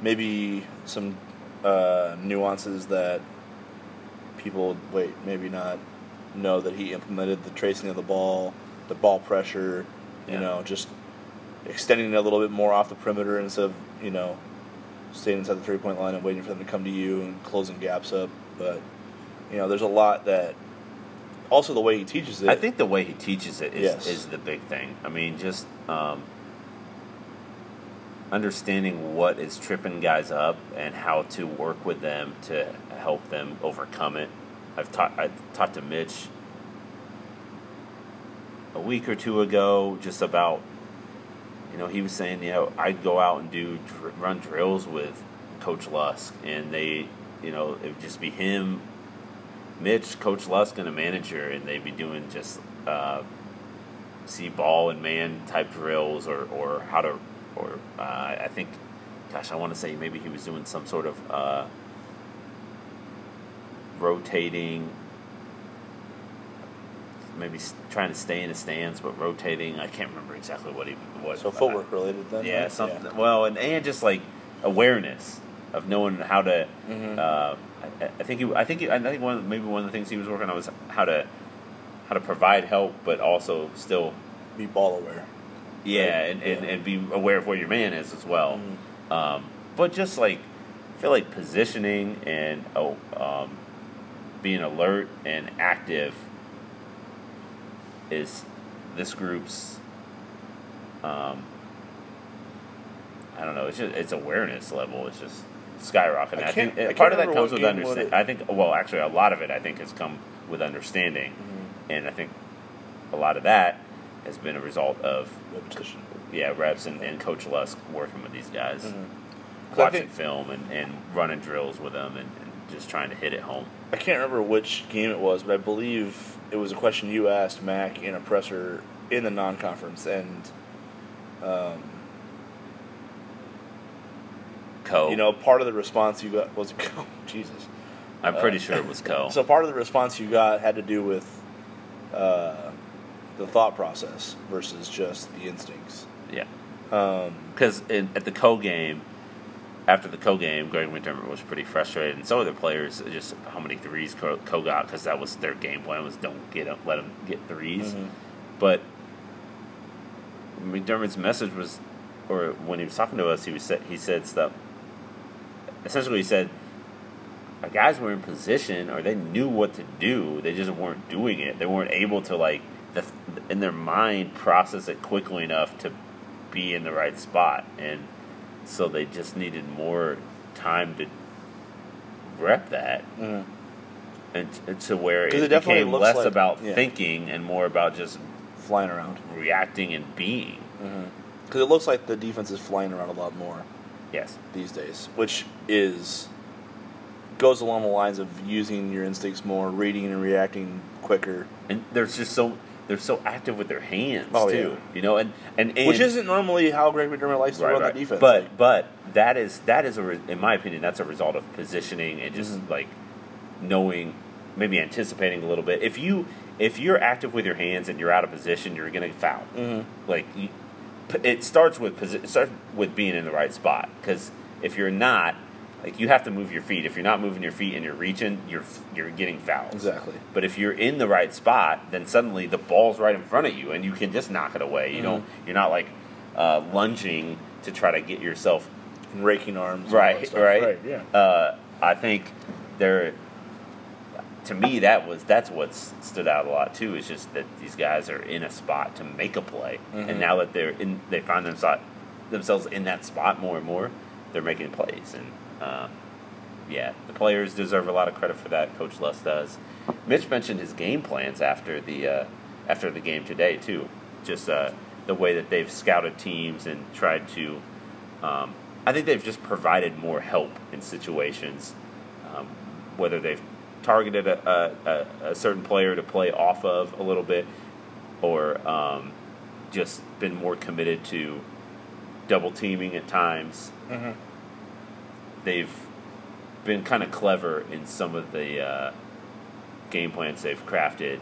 Maybe some uh, nuances that people wait maybe not know that he implemented the tracing of the ball, the ball pressure, you Yeah. know, just extending it a little bit more off the perimeter instead of you know staying inside the three point line and waiting for them to come to you and closing gaps up. But you know, there's a lot that. Also, the way he teaches it. I think the way he teaches it is, Yes. is the big thing. I mean, just um, understanding what is tripping guys up and how to work with them to help them overcome it. I've taught I talked to Mitch a week or two ago just about you know he was saying you know I'd go out and do run drills with Coach Lusk and they you know it would just be him Mitch, Coach Lusk, and a manager, and they'd be doing just uh, see ball and man type drills, or, or how to, or uh, I think, gosh, I want to say maybe he was doing some sort of uh, rotating, maybe trying to stay in the stands, but rotating. I can't remember exactly what he was. so footwork related then. Yeah, right? something. Well, and, and just like awareness of knowing how to. Mhm. Uh, I, I think he, I think he, I think one of the, maybe one of the things he was working on was how to how to provide help, but also still Be ball aware. yeah, Right, and, and, yeah. and be aware of where your man is as well. Mhm. Um, but just like I feel like positioning and oh, um, being alert and active is this group's. Um, I don't know. It's just it's awareness level. It's just skyrocketing. I I, think I uh, part of that comes with understanding. I think well, actually, a lot of it I think has come with understanding, and I think a lot of that has been a result of Repetition. yeah reps and, and Coach Lusk working with these guys, Mhm. I watching think- film and, and running drills with them and, and just trying to hit it home. I can't remember which game it was, but I believe it was a question you asked Mac in a presser in the non-conference, and um, Co, you know, part of the response you got was, oh, Jesus. I'm pretty uh, sure it was Co. So part of the response you got had to do with uh, the thought process versus just the instincts. yeah, Um, because at the Co game. After the Co game, Greg McDermott was pretty frustrated, and some were the players. Just how many threes Co, Co got because that was their game plan was don't get 'em- let them get 3s Mhm. But McDermott's message was, or when he was talking to us, he was he said stuff. Essentially, he said, "Our guys were in position, or they knew what to do. They just weren't doing it. They weren't able to like, the, in their mind, process it quickly enough to be in the right spot, and so they just needed more time to rep that." mhm. And, and to where it, it definitely became less like- about yeah. thinking and more about just Flying around. reacting and being. Because it looks like the defense is flying around a lot more. Yes. these days, which is goes along the lines of using your instincts more, reading and reacting quicker. And there's just so they're so active with their hands Oh, too. yeah. You know, and, and and Which isn't normally how Greg McDermott likes to right, run right. the defense. But Like, but that is that is a re- in my opinion that's a result of positioning and just Mhm. like knowing maybe anticipating a little bit. If you if you're active with your hands and you're out of position, you're going to foul. Mhm. Like you, it starts with it starts with being in the right spot because if you're not, like you have to move your feet. If you're not moving your feet and you're reaching, you're you're getting fouled. exactly. But if you're in the right spot, then suddenly the ball's right in front of you, and you can just knock it away. You don't. You're not like uh, lunging to try to get yourself And raking arms. and all that right. Right. Right. Yeah. Uh, I think there. To me, that was that's what stood out a lot too. Is just that these guys are in a spot to make a play, Mhm. and now that they're in, they find themselves themselves in that spot more and more. They're making plays, and uh, yeah, the players deserve a lot of credit for that. Coach Lusk does. Mitch mentioned his game plans after the uh, after the game today too. Just uh, the way that they've scouted teams and tried to. Um, I think they've just provided more help in situations, um, whether they've targeted a, a, a certain player to play off of a little bit, or um, just been more committed to double teaming at times Mhm. They've been kind of clever in some of the uh, game plans they've crafted,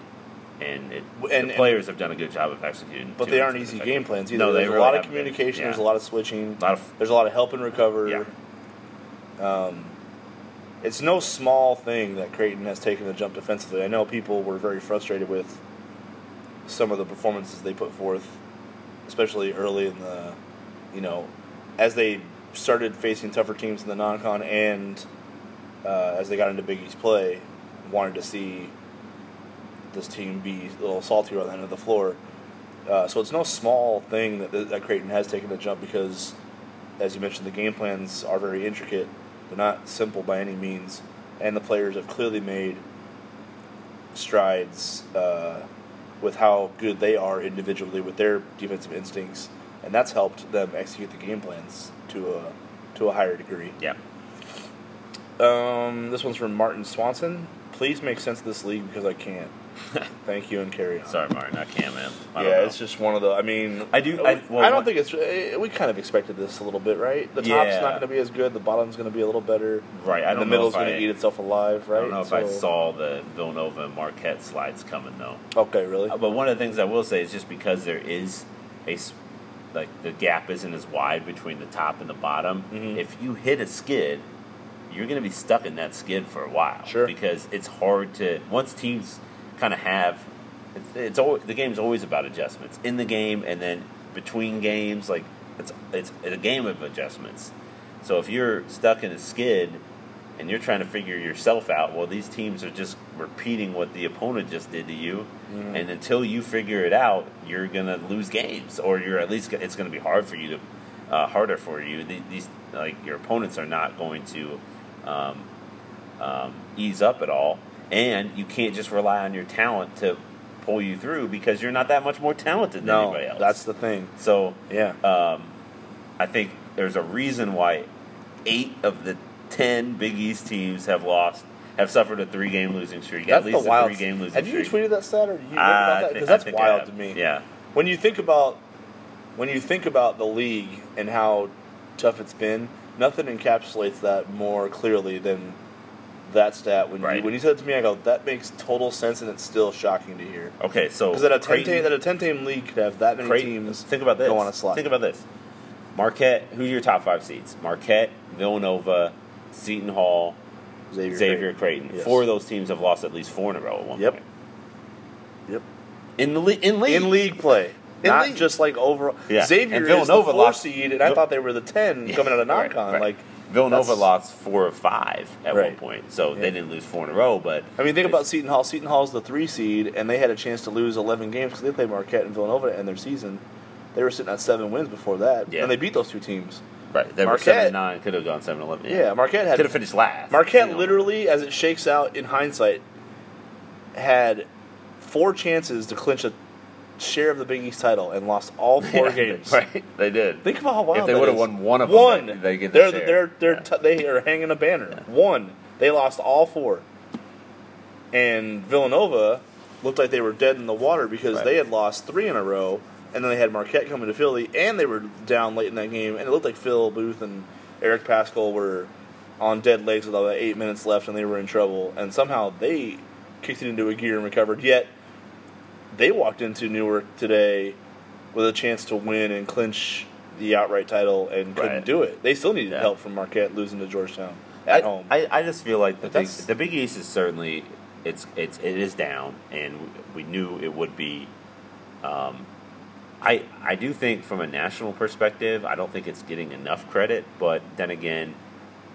and, it, And- the players have done a good job of executing. But they aren't easy effective. game plans either. No, there's really a lot of communication. There's a lot of switching. A lot of There's a lot of help and recover. Yeah. Um, it's no small thing that Creighton has taken the jump defensively. I know people were very frustrated with some of the performances they put forth, especially early in the, you know, as they started facing tougher teams in the non-con and uh, as they got into Big East play, wanted to see this team be a little saltier on the end of the floor. Uh, so it's no small thing that, that Creighton has taken the jump because, as you mentioned, the game plans are very intricate. They're not simple by any means, and the players have clearly made strides uh, with how good they are individually with their defensive instincts, and that's helped them execute the game plans to a to a higher degree. Yeah, Um, this one's from Martin Swanson. Please make sense of this league because I can't. Thank you and carry on. sorry, Martin, I can't, man. I yeah, it's just one of the. I mean, I do- I- I, don't think it's. eh, We kind of expected this a little bit, right? The top's Yeah. not going to be as good. The bottom's going to be a little better. right. I and don't the middle's going to eat itself alive, right? I don't know if I saw the Villanova and Marquette slides coming though. Okay, really? Uh, But one of the things I will say is just because there is a like the gap isn't as wide between the top and the bottom. Mhm. If you hit a skid, you're going to be stuck in that skid for a while. Sure. Because it's hard to once teams kind of have it's, it's always, the game's always about adjustments in the game and then between games. Like it's it's a game of adjustments. So if you're stuck in a skid and you're trying to figure yourself out, well, these teams are just repeating what the opponent just did to you, Mhm. and until you figure it out, you're gonna lose games, or you're at least it's gonna be hard for you to uh, harder for you. These like your opponents are not going to um, um, ease up at all, and you can't just rely on your talent to pull you through because you're not that much more talented than no, anybody else. that's the thing. so Yeah. um, I think there's a reason why eight of the ten Big East teams have lost, have suffered a three-game losing streak. that's at least a three-game losing Have you streak. tweeted that stat or you Uh, about that? Because that's wild to me. Yeah, When you think about when you think about the league and how tough it's been, nothing encapsulates that more clearly than that stat. When you when you said it to me, I go, that makes total sense, and it's still shocking to hear. Okay, so Because that a ten team that a ten team league could have that many Creighton- teams. Think about this. Go on a slide. Think about this. Marquette. Who are your top five seeds? Marquette, Villanova, Seton Hall, Xavier, Xavier, Creighton. Yes. Four of those teams have lost at least four in a row at one Yep. point. Yep. In the le- in league. In league play. In Not league. just like overall. Yeah. Xavier And is Villanova the four lost- seed, and I thought they were the ten Yeah, coming out of right, non-con. right. Like Villanova that's- lost four or five at one point, so Yeah. they didn't lose four in a row. But I mean, think about Seton Hall. Seton Hall's the three seed, and they had a chance to lose 11 games because they played Marquette and Villanova to end their season. They were sitting at seven wins before that, Yeah. and they beat those two teams. Right. They were Marquette- seven nine, could have gone seven eleven. Yeah, Marquette had could have finished last. Marquette you know. literally, as it shakes out in hindsight, had four chances to clinch a share of the Big East title and lost all four Yeah, games. Right, they did. Think about how wild if they would have won one of them, one, they, they get the they're share. they're they're Yeah. t- they are hanging a banner. One, they lost all four, and Villanova looked like they were dead in the water because Right. they had lost three in a row, and then they had Marquette coming to Philly, and they were down late in that game, and it looked like Phil Booth and Eric Paschall were on dead legs with about eight minutes left, and they were in trouble, and somehow they kicked it into a gear and recovered. Yet they walked into Newark today with a chance to win and clinch the outright title and couldn't Right. do it. They still needed Yeah. help from Marquette losing to Georgetown at I, home. I, I just feel like the big, the Big East is certainly it's it's it is down, and we knew it would be. Um, I I do think from a national perspective, I don't think it's getting enough credit. But then again,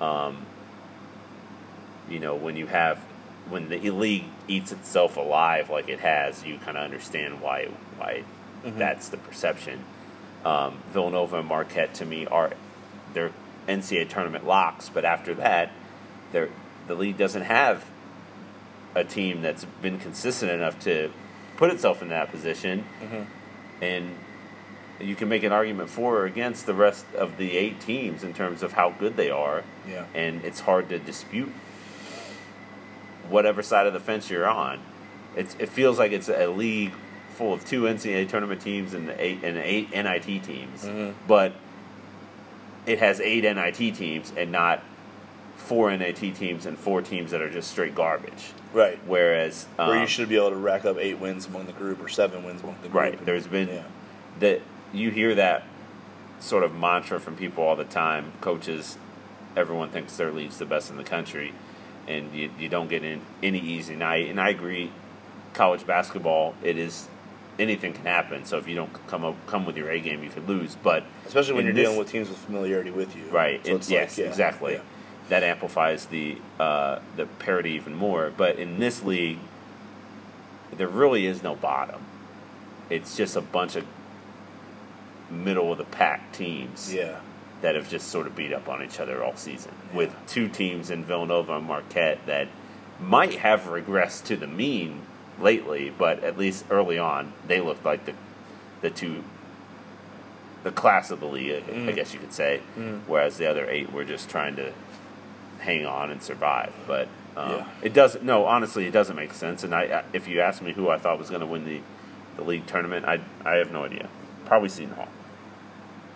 um, you know, when you have when the league eats itself alive like it has, you kind of understand why why Mhm. that's the perception. Um, Villanova and Marquette to me are they're NCAA tournament locks, but after that, the league doesn't have a team that's been consistent enough to put itself in that position, Mhm. And you can make an argument for or against the rest of the eight teams in terms of how good they are, Yeah. and it's hard to dispute whatever side of the fence you're on. It's, it feels like it's a league full of two NCAA tournament teams and eight and eight NIT teams, Mhm. but it has eight NIT teams and not four NAT teams and four teams that are just straight garbage. Right. Whereas, um, Where you should be able to rack up eight wins among the group or seven wins among the group. Right. There's been yeah. that you hear that sort of mantra from people all the time. Coaches, everyone thinks their league's the best in the country, and you, you don't get in any easy night. And I agree, college basketball, it is anything can happen. So if you don't come up, come with your A game, you could lose. But especially when you're this- dealing with teams with familiarity with you. Right. So yes, like, yeah, exactly. yeah. That amplifies the uh, the parity even more. But in this league, there really is no bottom. It's just a bunch of middle of the pack teams Yeah. that have just sort of beat up on each other all season. Yeah. With two teams in Villanova and Marquette that might have regressed to the mean lately, but at least early on, they looked like the the two the class of the league, I Mm. guess you could say. Mm. Whereas the other eight were just trying to hang on and survive. But um, Yeah. it doesn't. No, honestly, it doesn't make sense. And I, I if you ask me who I thought was going to win the the league tournament, I I have no idea. Probably Seton Hall.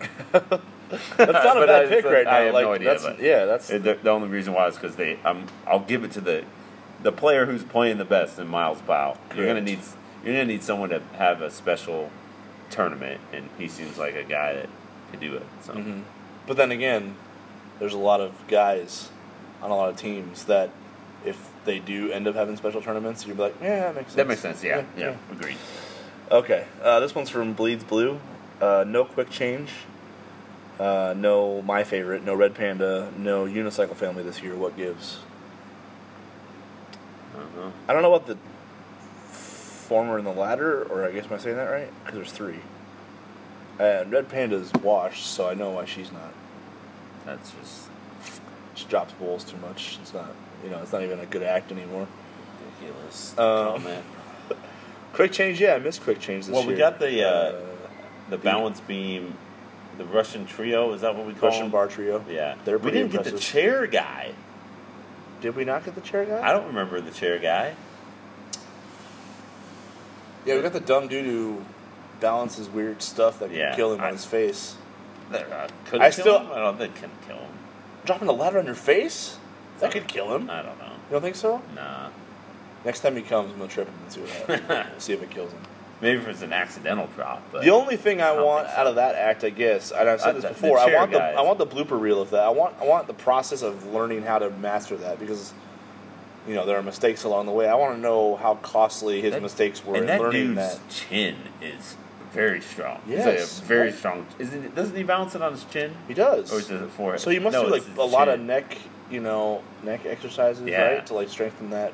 That's not a bad I- pick right now. I have like, no idea, that's, but- yeah, that's Uh, The, the only reason why is because they. Um, I'll give it to the the player who's playing the best in Myles Powell. You're gonna need you're gonna need someone to have a special tournament, and he seems like a guy that could do it. So Mhm. But then again, there's a lot of guys on a lot of teams that if they do end up having special tournaments, you'd be like, yeah, that makes sense. that makes sense. Yeah, yeah, agreed. Okay, uh, this one's from Bleeds Blue. Uh, no quick change. Uh, no, my favorite. No Red Panda. No unicycle family this year. What gives? I don't know. I don't know about the former and the latter, or I guess am I saying that right? Because there's three. And Red Panda's washed, so I know why she's not. That's just She drops bowls too much. It's not, you know, it's not even a good act anymore. ridiculous. Um, comment. Quick change, yeah, I missed quick change this Well, year. we got the, uh, the balance beam, the Russian trio. Is that what we call Russian them? bar trio. Yeah, They're we didn't get the chair guy. Did we not get the chair guy? I don't remember the chair guy. Yeah, we got the dumb dude who balances weird stuff that can Yeah, kill him I- on his face. Uh, could I still- him? I don't think can kill him. Dropping a ladder on your face? That could kill him. I don't know. You don't think so? Nah. Next time he comes, I'm gonna trip him and see what happens. see if it kills him. Maybe if it's an accidental drop. But The only thing I, I want so. out of that act, I guess, and I've said Uh, this before, I want the. I want the blooper reel of that. I want I want the process of learning how to master that because you know there are mistakes along the way. I want to know how costly his That- mistakes were and in that learning dude's that. chin is very strong. Yes. He's like a very strong. Isn't it, doesn't he balance it on his chin? He does. Or does it forehead? So you must No, do like a lot of neck, you know, neck exercises, Yeah. right, to like strengthen that.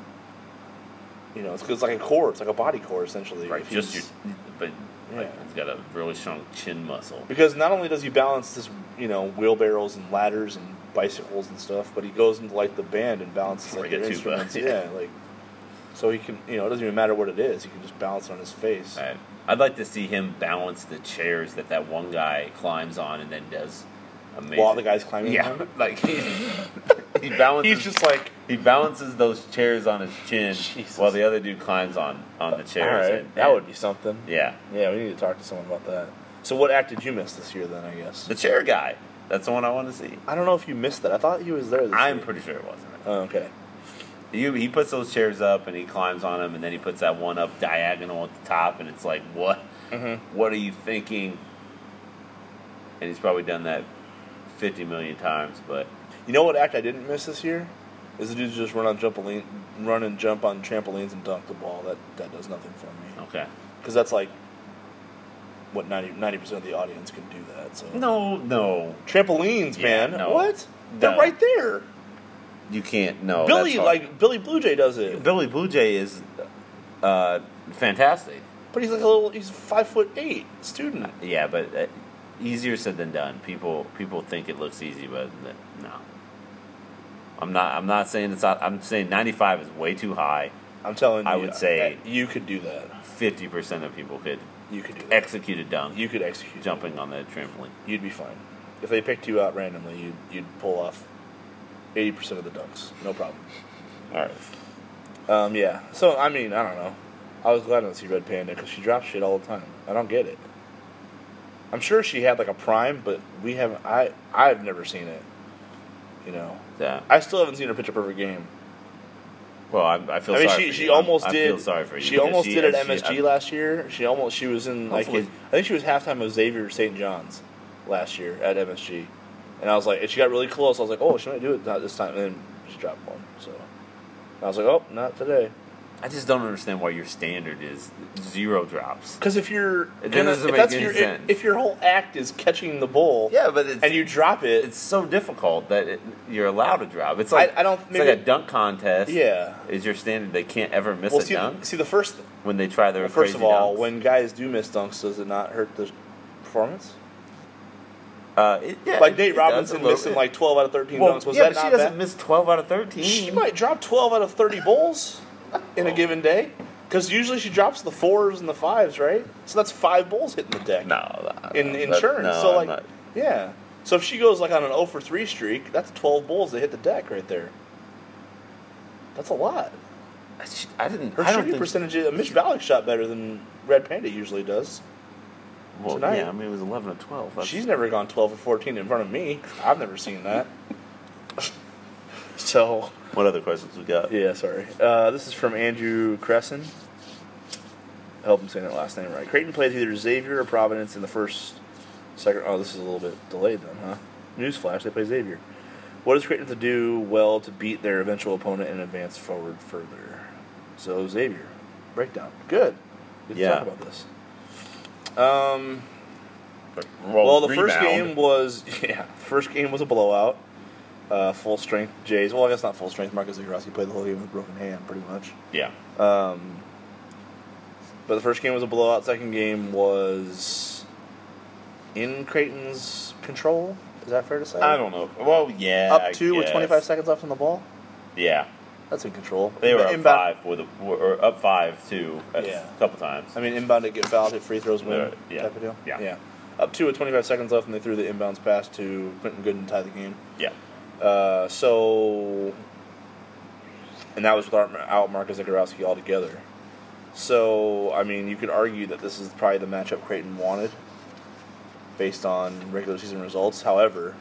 You know, it's, it's like a core. It's like a body core essentially. Right, just your, he's- but like, Yeah. he's got a really strong chin muscle. because not only does he balance this, you know, wheelbarrows and ladders and bicycles and stuff, but he goes into like the band and balances like Like their a tuba, instruments. yeah. yeah, like so he can, you know, it doesn't even matter what it is. He can just balance it on his face. Right. I'd like to see him balance the chairs that that one guy climbs on and then does amazing. While the guy's climbing yeah, on like he balances. He's just like, he balances those chairs on his chin Jesus. while the other dude climbs on on the all chairs. right, and- that would be something. yeah. Yeah, we need to talk to someone about that. So, what act did you miss this year? Then I guess The chair guy. That's the one I want to see. I don't know if you missed that. I thought he was there. This I'm year. pretty sure it wasn't. Oh, okay. He, he puts those chairs up and he climbs on them, and then he puts that one up diagonal at the top, and it's like, what? Mm-hmm. What are you thinking? And he's probably done that 50 million times, but You know what act I didn't miss this year? Is the dudes just run on trampoline, run and jump on trampolines and dunk the ball. That that does nothing for me okay. because that's like what 90 percent of the audience can do that. So No, no, trampolines, Yeah, man. no. What? They're right there. You can't. know. Billy like Billy Blue Jay does it, Billy Blue Jay is uh, fantastic. but he's like a little. He's five foot eight student. Yeah, but uh, easier said than done. People people think it looks easy, but no. I'm not. I'm not saying it's. Not, I'm saying 95 is way too high. I'm telling you, I would say- you could do that. 50 percent of people could You could do that. execute a dunk You could execute. jumping on the trampoline. You'd be fine. If they picked you out randomly, you'd you'd pull off eighty percent of the dunks, no problem. All right. Um, yeah. So I mean, I don't know. I was glad to see Red Panda because she drops shit all the time. I don't get it. I'm sure she had like a prime, but we haven't. I I've never seen it. You know, Yeah. I still haven't seen her pitch a perfect game. Well, I, I feel I mean, sorry she she you. I'm- almost I did. feel sorry for you. She almost did at she- MSG last year. She almost she was in like I think she was halftime of Xavier St. John's last year at MSG, and I was like, and she got really close. I was like, oh, she might do it not this time, and then she dropped one. So I was like, oh, not today. I just don't understand why your standard is zero drops. Because if you're It gonna, doesn't if make that's any your sense. if your whole act is catching the bull, Yeah, but it's and you drop it, it's so difficult that it, you're allowed to drop. It's like I don't- It's maybe- like a dunk contest. yeah. Is your standard they can't ever miss Well, a see, dunk see the first when they try their well, first of all, dunks? when guys do miss dunks, does it not hurt the performance? Uh, it, yeah, like it- Nate Robinson missing bit. like twelve out of thirteen well, dunks. Was yeah, that but she doesn't bad? miss twelve out of thirteen. She might drop 12 out of 30 bowls in a given day. Because usually she drops the fours and the fives, right? So that's five bowls hitting the deck no, in that- insurance. no, so, like, yeah. So if she goes like on an 0 for 3 streak, that's 12 bowls that hit the deck right there. That's a lot. She- I didn't. Her I don't shooting percentage, uh, Mitch Ballock shot better than Red Panda usually does. Well, tonight. Yeah, I mean it was eleven to twelve. That's- She's never gone 12 or 14 in front of me. I've never seen that. so, What other questions we got? Yeah, sorry. Uh, this is from Andrew Cresson. I hope I'm saying that last name right. Creighton plays either Xavier or Providence in the first, second. Oh, this is a little bit delayed then, huh? Newsflash: They play Xavier. What does Creighton have to do well to beat their eventual opponent and advance forward further? So Xavier, breakdown. Good. Good to Yeah. talk about this. Um. Well, Well, the first game was yeah, first game was a blowout. Uh, full strength Jays. Well, I guess not full strength. Marcus Zegarowski played the whole game with a broken hand, pretty much. Yeah. Um, but the first game was a blowout. Second game was in Creighton's control. Is that fair to say? I don't know. Well, yeah. Up two with 25 seconds left on the ball. Yeah, That's in control. they were up Inbound- five with a, or up five two a Yeah. couple times. I mean, inbound to get fouled, hit free throws, win yeah. type of deal. Yeah. yeah. Up two with 25 seconds left, and they threw the inbounds pass to Quentin Goodin to tie the game. yeah. Uh, so, and that was without out Marcus Zegarowski altogether. So, I mean, you could argue that this is probably the matchup Creighton wanted, based on regular season results. However,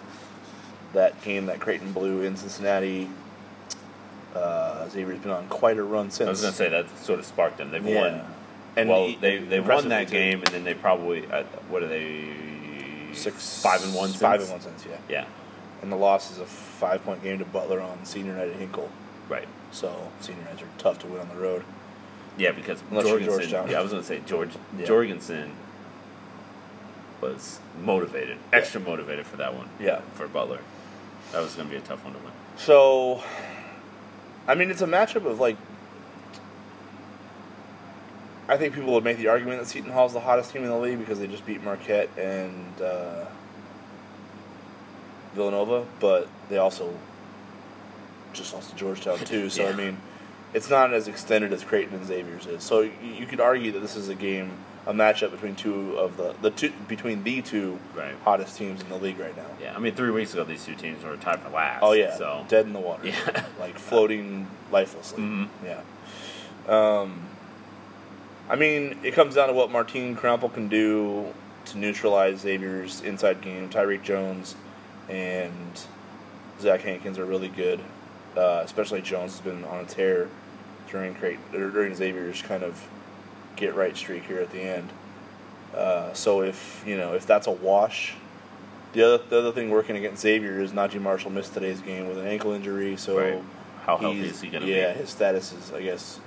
that game that Creighton blew in Cincinnati, uh, Xavier's been on quite a run since. I was gonna say that sort of sparked them. They've Yeah. won. And well, he- they they won that too. game, and then they probably uh, what are they six, five and one five since? and one since, yeah. Yeah, And the loss is a five point game to Butler on senior night at Hinkle. right. So senior nights are tough to win on the road. Yeah, because Unless you're Jorgensen. Yeah, I was gonna say George Yeah. Jorgensen was motivated, extra motivated for that one. Yeah. for Butler, that was gonna be a tough one to win. So, I mean, it's a matchup of like. I think people would make the argument that Seton Hall's the hottest team in the league because they just beat Marquette and uh, Villanova, but they also just lost to Georgetown too. So I mean, it's not as extended as Creighton and Xavier's is. So you could argue that this is a game, a matchup between two of the the two between the two Right. hottest teams in the league right now. Yeah, I mean, three weeks ago, these two teams were tied for last. Oh yeah, so dead in the water, Yeah. like floating lifelessly. Mhm. Yeah. Um, I mean, it comes down to what Martin Krampelj can do to neutralize Xavier's inside game. Tyrique Jones and Zach Hankins are really good. Uh, especially Jones has been on a tear during during Xavier's kind of get right streak here at the end. Uh, so if you know if that's a wash, the other the other thing working against Xavier is Naji Marshall missed today's game with an ankle injury. So Right. How healthy is he going to yeah, be? Yeah, his status is, I guess,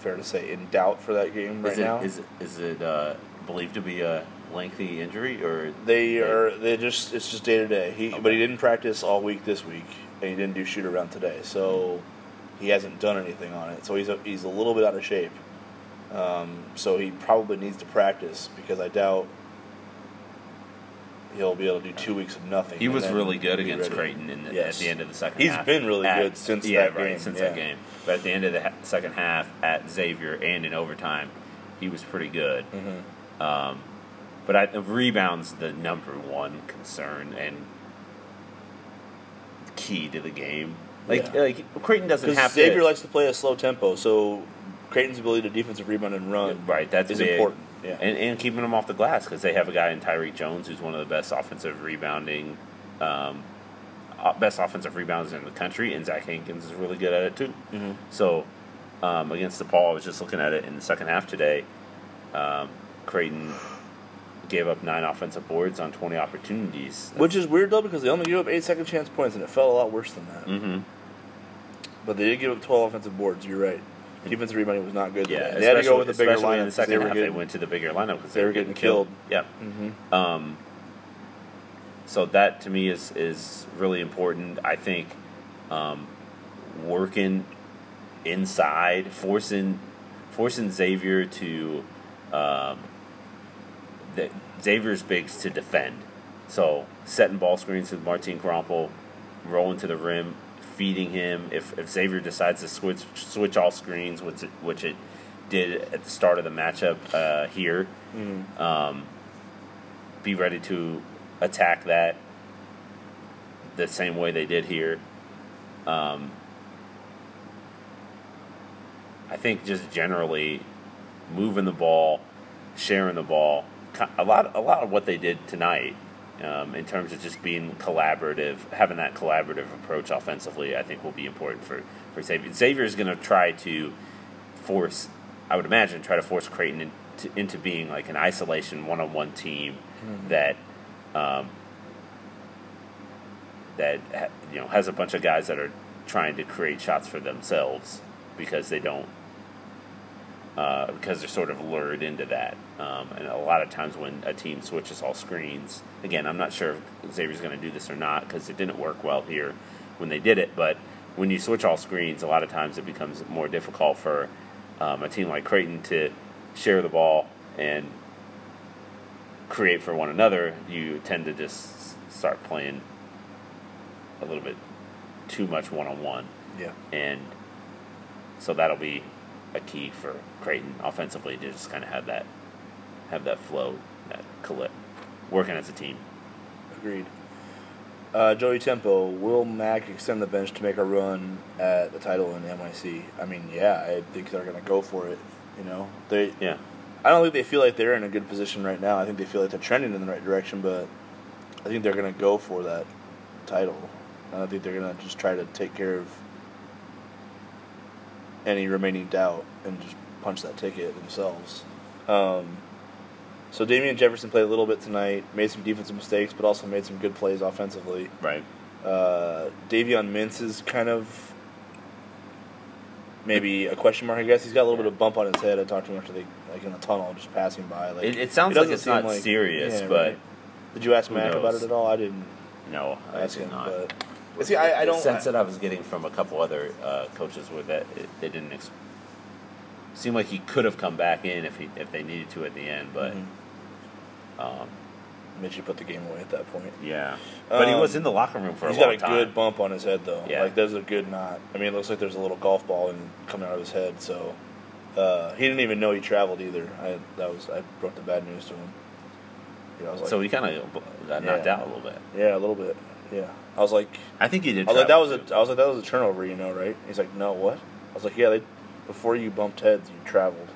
fair to say, in doubt for that game right is it, now. Is it, is it uh, believed to be a lengthy injury or they are they just it's just day to day. He but he didn't practice all week this week, and he didn't do shoot around today, so he hasn't done anything on it. So he's a, he's a little bit out of shape. Um, so he probably needs to practice because I doubt he'll be able to do two weeks of nothing. He was really good against ready. Creighton in the, Yes. at the end of the second He's half. He's been really At- good since yeah, that right, game, since yeah. that game. But at the end of the ha- second half at Xavier and in overtime, he was pretty good. Mhm. Um, but I, rebounds the number one concern and key to the game. Like Yeah. like Creighton doesn't have Xavier to. likes to play a slow tempo, so Creighton's ability to defensive rebound and run Right, that's is big. important. Yeah. and, and keeping them off the glass because they have a guy in Tyrique Jones who's one of the best offensive rebounding, um, best offensive rebounders in the country, and Zach Hankins is really good at it too. Mhm. So um, against DePaul, I was just looking at it in the second half today. Um, Creighton gave up nine offensive boards on twenty opportunities. Which is weird though because they only gave up eight second chance points and it felt a lot worse than that. hmm But they did give up twelve offensive boards. You're right. Defensive rebounding was not good. Yeah, they had to go with the bigger lineup in the second they half. They getting- went to the bigger lineup because they were getting killed. Yep. Mhm. Um, so that to me is is really important. I think um, working inside, forcing forcing Xavier to um, the, Xavier's bigs to defend. So setting ball screens with Martin Krampelj, rolling to the rim, feeding him. If if Xavier decides to switch switch all screens, which it, which it did at the start of the matchup uh, here, Mhm. um, be ready to attack that the same way they did here. Um, I think just generally moving the ball, sharing the ball, a lot, a lot of what they did tonight, um, in terms of just being collaborative, having that collaborative approach offensively, I think will be important for for Xavier. Xavier is going to try to force, I would imagine, try to force Creighton into, into being like an isolation one-on-one team that um, that you know has a bunch of guys that are trying to create shots for themselves because they don't uh, because they're sort of lured into that. Um, and a lot of times when a team switches all screens, again, I'm not sure if Xavier's going to do this or not because it didn't work well here when they did it. But when you switch all screens, a lot of times it becomes more difficult for um, a team like Creighton to share the ball and create for one another. You tend to just start playing a little bit too much one on one Yeah. and so that'll be a key for Creighton offensively to just kind of have that have that flow, that collect, working as a team. Agreed. Uh, Joey Tempo, will Mac extend the bench to make a run at the title in MIC? I mean, yeah, I think they're going to go for it. You know, they. Yeah, I don't think they feel like they're in a good position right now. I think they feel like they're trending in the right direction, but I think they're going to go for that title. And I think they're going to just try to take care of any remaining doubt and just punch that ticket themselves. Um, so Damian Jefferson played a little bit tonight, made some defensive mistakes, but also made some good plays offensively. right. Uh, Davion Mintz is kind of maybe a question mark. I guess he's got a little bit of bump on his head. I talked to him after they like in the tunnel, just passing by. Like It, it sounds doesn't like it's not like- serious, yeah, but right. did you ask Mac about it at all? I didn't no, I ask did him, not. but see, I, I the don't. sense that I was getting from a couple other uh, coaches were that it, they didn't ex- seem like he could have come back in if he if they needed to at the end, but Mhm. um, Mitchie put the game away at that point. Yeah, but he Um, was in the locker room for He's a got a time. good bump on his head though. Yeah. Like there's a good knot. I mean, it looks like there's a little golf ball in, coming out of his head. So uh, he didn't even know he traveled either. I that was I brought the bad news to him. You know, I was like, so he kind of got knocked Yeah. out a little bit. yeah, a little bit. Yeah, I was like, I think he did. I was like, that was too. a, I was like, that was a turnover, you know, right? He's like, no, what? I was like, yeah, they, before you bumped heads, you traveled.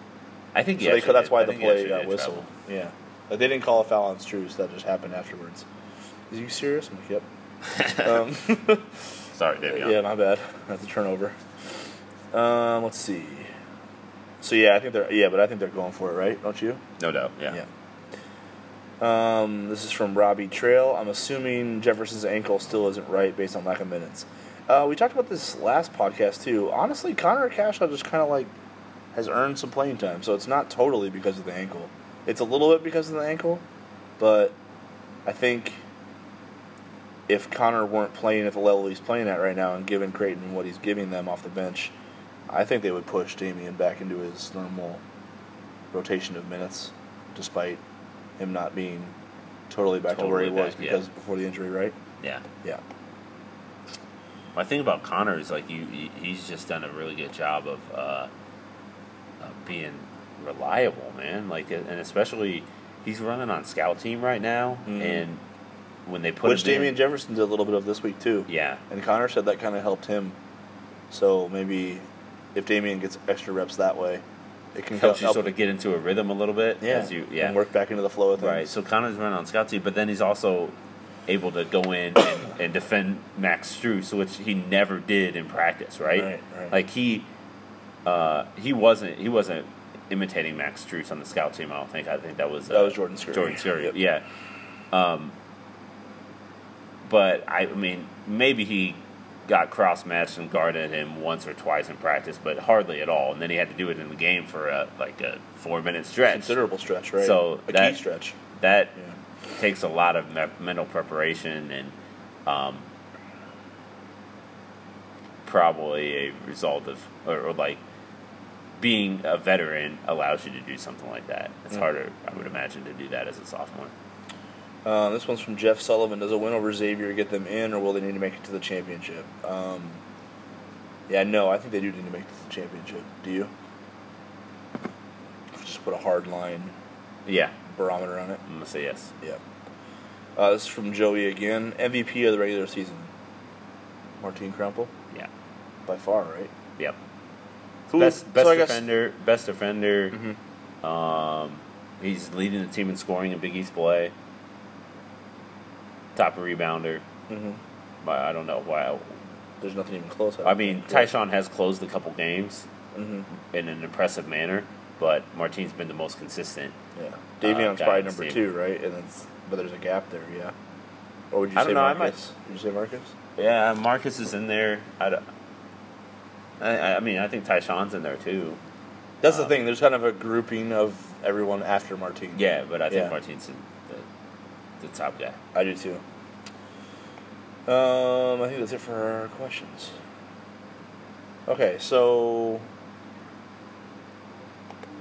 I think So they, that's why I the play got whistled. Yeah, like they didn't call a foul on Strus. That just happened afterwards. Is you serious? I'm like, yep. um, Sorry, Dave. Young. yeah, my bad. That's a turnover. Um, let's see. So yeah, I think they're yeah, but I think they're going for it, right? Don't you? no doubt. Yeah. Um, this is from Robbie Trail. I'm assuming Jefferson's ankle still isn't right based on lack of minutes. Uh, we talked about this last podcast too. Honestly, Connor Cashaw just kind of like has earned some playing time, so it's not totally because of the ankle. It's a little bit because of the ankle, but I think if Connor weren't playing at the level he's playing at right now and giving Creighton what he's giving them off the bench, I think they would push Damian back into his normal rotation of minutes, despite him not being totally back to where he Totally was back, yeah. because before the injury, right? Yeah. Yeah. My thing about Connor is like you, he- he's just done a really good job of, uh, of being reliable, man. Like, and especially he's running on scout team right now, Mhm. and when they put Which him in- Damian Jefferson did a little bit of this week too. yeah, And Connor said that kind of helped him. So maybe if Damian gets extra reps that way, it can helps you help sort of get into a rhythm a little bit. yeah, as you, yeah, and work back into the flow of things. Right. So Connor's running on scout team, but then he's also able to go in and, and defend Max Strus, which he never did in practice. Right. Right, right. Like he, uh, he wasn't he wasn't imitating Max Strus on the scout team. I don't think. I think that was uh, That was Jordan Scurry. Jordan Scurry. Yep. Yeah. Um. But I, I mean, maybe he got cross matched and guarded him once or twice in practice, but hardly at all. And then he had to do it in the game for a, like a four minute stretch. Considerable stretch, right? So a that- key stretch. That Yeah. takes a lot of me- mental preparation and um, probably a result of or, or like being a veteran allows you to do something like that. It's Mm. harder, I would imagine, to do that as a sophomore. Uh, this one's from Jeff Sullivan. Does a win over Xavier get them in, or will they need to make it to the championship? Um, yeah, no, I think they do need to make it to the championship. Do you? Just put a hard line Yeah, barometer on it. I'm gonna say yes. Yeah. Uh, this is from Joey again. MVP of the regular season. Martine Krampelj, Yeah, by far, right? yep. Who- best so best I guess- defender, best defender. Mhm. Um, he's leading the team in scoring in Big East play. Top rebounder. Mm-hmm. But I don't know why. There's nothing even close. I mean, Ty-Shon has closed a couple games Mm-hmm. in an impressive manner, but Martine's been the most consistent. Yeah. Davion's guy probably number two, right? And it's but there's a gap there, yeah. Or would you I say know, I Marcus? Would you say Marcus? Yeah, Marcus is in there. I, don't- I, I mean, I think Ty-Shon's in there too. That's the Um, thing. There's kind of a grouping of everyone after Martine. Yeah, but I think Yeah. Martine's the, the top guy. I do too. Um, I think that's it for our questions. Okay, so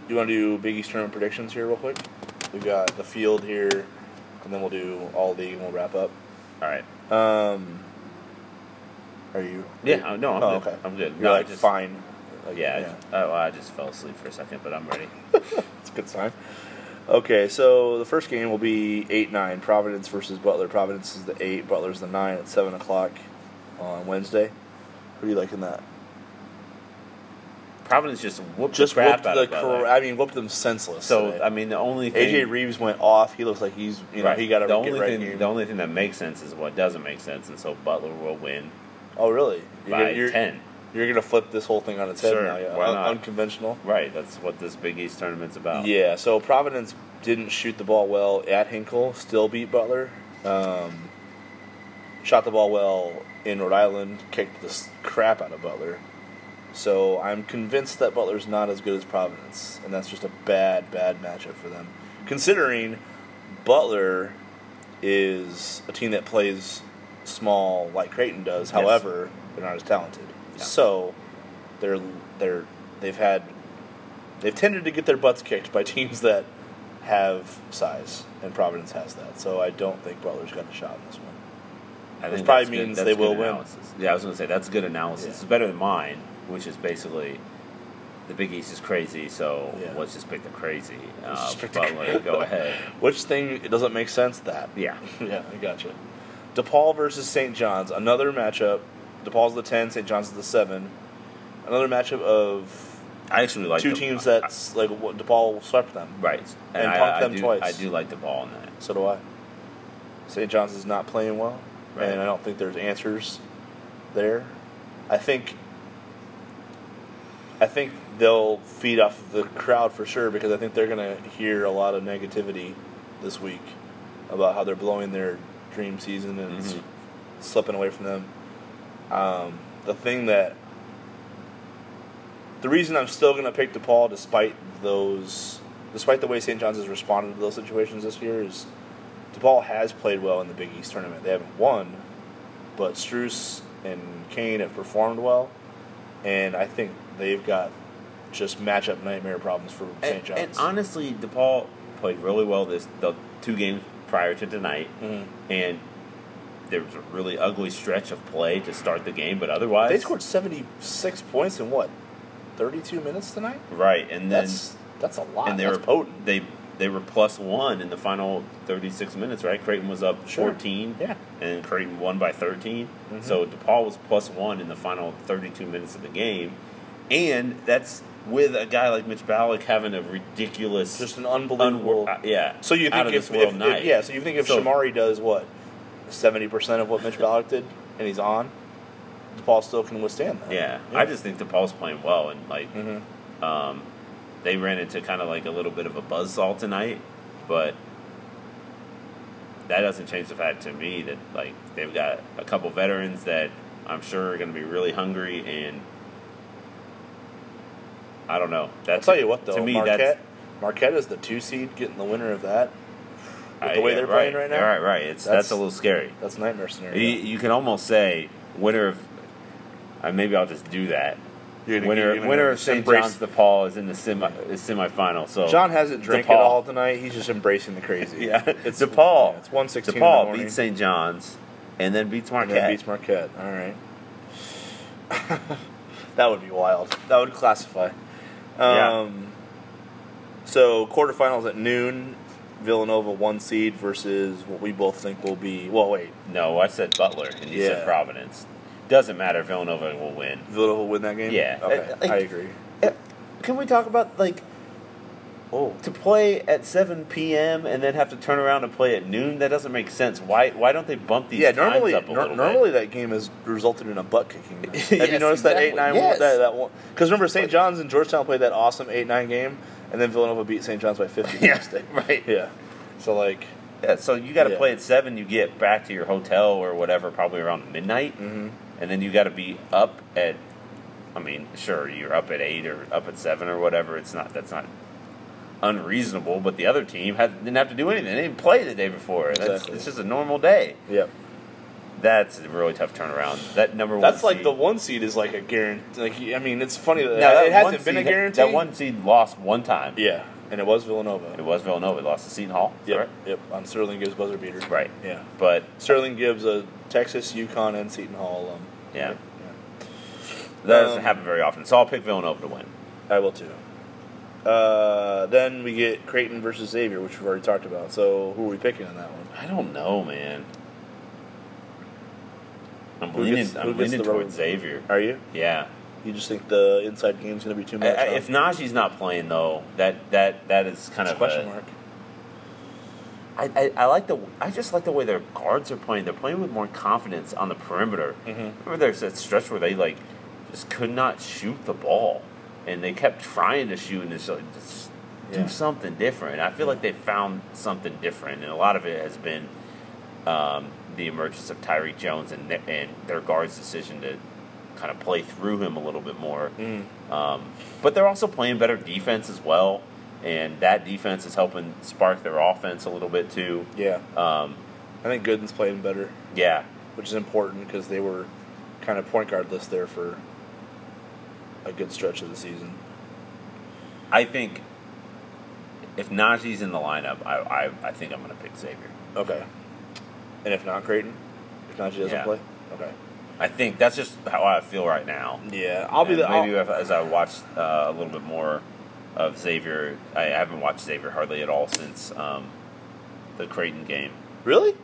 you want to do Big East tournament predictions here, real quick? We've got the field here, and then we'll do all league, and we'll wrap up. All right. Um, are you? Yeah, uh, no, I'm oh, good. okay. I'm good. You're No, like just- fine. Like, Yeah, I, just, oh, I just fell asleep for a second, but I'm ready. It's a good sign. Okay, so the first game will be eight nine Providence versus Butler. Providence is the eight, Butler's the nine at seven o'clock on Wednesday. Who are you liking that? Providence just whooped Just the crap whooped out the of cor- I mean, whooped them senseless. So today. I mean, the only thing AJ Reeves went off. He looks like he's you know right, he got to the only right thing. game. The only thing that makes sense is what doesn't make sense, and so Butler will win oh really? You're by gonna, you're, ten. You're gonna flip this whole thing on its head Sure, now. Yeah, why Un- not? unconventional. Right, that's what this Big East tournament's about. Yeah, so Providence didn't shoot the ball well at Hinkle, still beat Butler. Um, shot the ball well in Rhode Island, kicked the crap out of Butler. So I'm convinced that Butler's not as good as Providence, and that's just a bad, bad matchup for them. Considering Butler is a team that plays small like Creighton does, Yes. however, they're not as talented. Yeah. So they're they're they've had they've tended to get their butts kicked by teams that have size, and Providence has that. So I don't think Butler's got a shot in this one. I Which probably means they will win. Yeah, I was going to say that's good analysis. Yeah. It's better than mine, which is basically the Big East is crazy, so Yeah. let's just pick the crazy. Uh, pick Butler, cra- go ahead. Which thing doesn't make sense? That Yeah, yeah, I gotcha. DePaul versus St. John's, another matchup. DePaul's the ten, St. John's is the seven. Another matchup of I actually like two the- teams I- that's like what DePaul swept them. right, and I, punked I them do, twice. I do like ball in that. So do I. St. John's is not playing well, Right. and I don't think there's answers there. I think. I think they'll feed off the crowd for sure because I think they're going to hear a lot of negativity this week about how they're blowing their dream season and Mhm. slipping away from them. Um, the thing that the reason I'm still going to pick DePaul despite those, despite the way St. John's has responded to those situations this year, is DePaul has played well in the Big East tournament. They haven't won, but Strus and Cain have performed well, and I think they've got just matchup nightmare problems for St. John's. and honestly, DePaul played really well this the two games prior to tonight, Mhm. and there was a really ugly stretch of play to start the game, but otherwise they scored 76 points in what, 32 minutes tonight? right, and then That's that's a lot. and they that's were potent. They they were plus one in the final thirty six minutes, right? Creighton was up Sure. fourteen, Yeah. and Creighton won by 13 Mhm. So DePaul was plus one in the final thirty two minutes of the game, and that's with a guy like Mitch Ballock having a ridiculous, Just an unbelievable. unwor- uh, yeah. So you out think of if, this world if, night. if yeah, so you think if So- Shamorie does what seventy percent of what Mitch Ballock did, and he's on, DePaul still can withstand that. Yeah, I just think DePaul's playing well, and like hmm um, they ran into kind of like a little bit of a buzzsaw tonight, but that doesn't change the fact to me that like they've got a couple veterans that I'm sure are going to be really hungry, and I don't know. I'll tell you what though, to me Marquette, that's Marquette is the two seed, getting the winner of that. With I- the way yeah, they're right, playing right now, Right, right. It's that's, That's- a little scary. that's nightmare scenario. You, you can almost say winner of. Uh, maybe I'll just do that. Gonna- winner, you're winner of St. embrace- John's DePaul is in the semi is semifinal. So John hasn't drank DePaul. it all tonight. He's just embracing the crazy. Yeah, it's DePaul. yeah, it's one sixteen. DePaul beats St. John's, and then beats and Marquette. then beats Marquette. All right. that would be wild. That would classify. Yeah. Um, So quarterfinals at noon. Villanova one seed versus what we both think will be. Well, wait, no, I said Butler, and you Yeah. said Providence. Doesn't matter. Villanova will win. Villanova will win that game. Yeah. Okay, like- I agree. Eh, can we talk about like Oh, to play at 7 p.m. and then have to turn around and play at noon? That doesn't make sense. Why? Why don't they bump these yeah. times Normally, up a nor- little normally that game has resulted in a butt kicking. Game. Have you Yes, noticed that eight nine Yes. that that one? Because remember, St. John's and Georgetown played that awesome eight nine game, and then Villanova beat St. John's by fifty. the Yeah, next day. right. Yeah. So like. Yeah, so you got to Yeah. play at seven. You get back to your hotel or whatever, probably around midnight, mhm. and then you got to be up at. I mean, sure, you're up at eight or up at seven or whatever. It's not that's not unreasonable, but the other team had, didn't have to do anything. They didn't play the day before. That's, Exactly. It's just a normal day. Yep. That's a really tough turnaround. That number one. That's like the one seed is like a guarantee. Like I mean, it's funny that, that it one hasn't been a seed- guarantee. That one seed lost one time. Yeah, and it was Villanova. It was Villanova. It lost to Seton Hall. Yep. correct? Yep. On Sterling Gibbs buzzer beater. Right. Yeah. But Sterling Gibbs, a Texas, UConn, and Seton Hall alum. Yeah. Right? that doesn't Um, happen very often. So I'll pick Villanova to win. I will too. Uh, then we get Creighton versus Xavier, which we've already talked about. So who are we picking in that one? I don't know, man. I'm Who leaning. gets- I'm gets leaning the road? towards Xavier. Are you? Yeah. You just think the inside game's going to be too much? I, huh? if Naji's not playing though, that that that is kind It's a of question a, mark. I, I, I like the I just like the way their guards are playing. They're playing with more confidence on the perimeter. Mhm. Remember, there's that stretch where they like just could not shoot the ball, and they kept trying to shoot, and it's like just Yeah. do something different. I feel like they found something different, and a lot of it has been um, the emergence of Tyrique Jones and and their guards' decision to kind of play through him a little bit more. Mm. Um, but they're also playing better defense as well, and that defense is helping spark their offense a little bit too. Yeah, Um, I think Goodin's playing better, yeah, which is important because they were kind of point guard list there for a good stretch of the season. I think if Naji's in the lineup, I I, I think I'm going to pick Xavier. Okay. And if not Creighton, if Naji doesn't Yeah. play, okay. I think that's just how I feel right now. Yeah, I'll be the. maybe I'll- as I watch uh, a little bit more of Xavier, I haven't watched Xavier hardly at all since um, the Creighton game. really?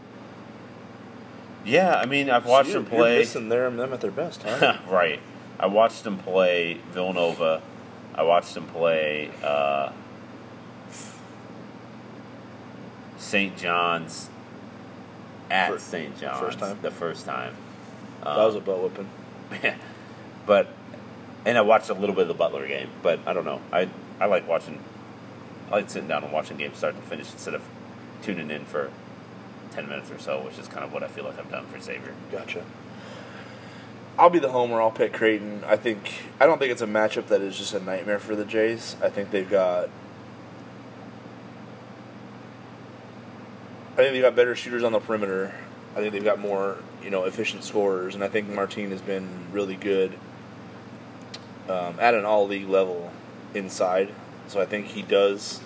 Yeah, I mean I've watched So him you're- You're play. missing them, them at their best, huh? right. I watched him play Villanova. I watched him play uh, St. John's at St. John's first time? the first time. that um, was a butt whipping. but and I watched a little bit of the Butler game, but I don't know. I I like watching. I like sitting down and watching games start to finish instead of tuning in for ten minutes or so, which is kind of what I feel like I've done for Xavier. Gotcha. I'll be the homer. I'll pick Creighton. I think I don't think it's a matchup that is just a nightmare for the Jays. I think they've got. I think they've got better shooters on the perimeter. I think they've got more, you know, efficient scorers, and I think Martine has been really good um, at an all league level inside. So I think he does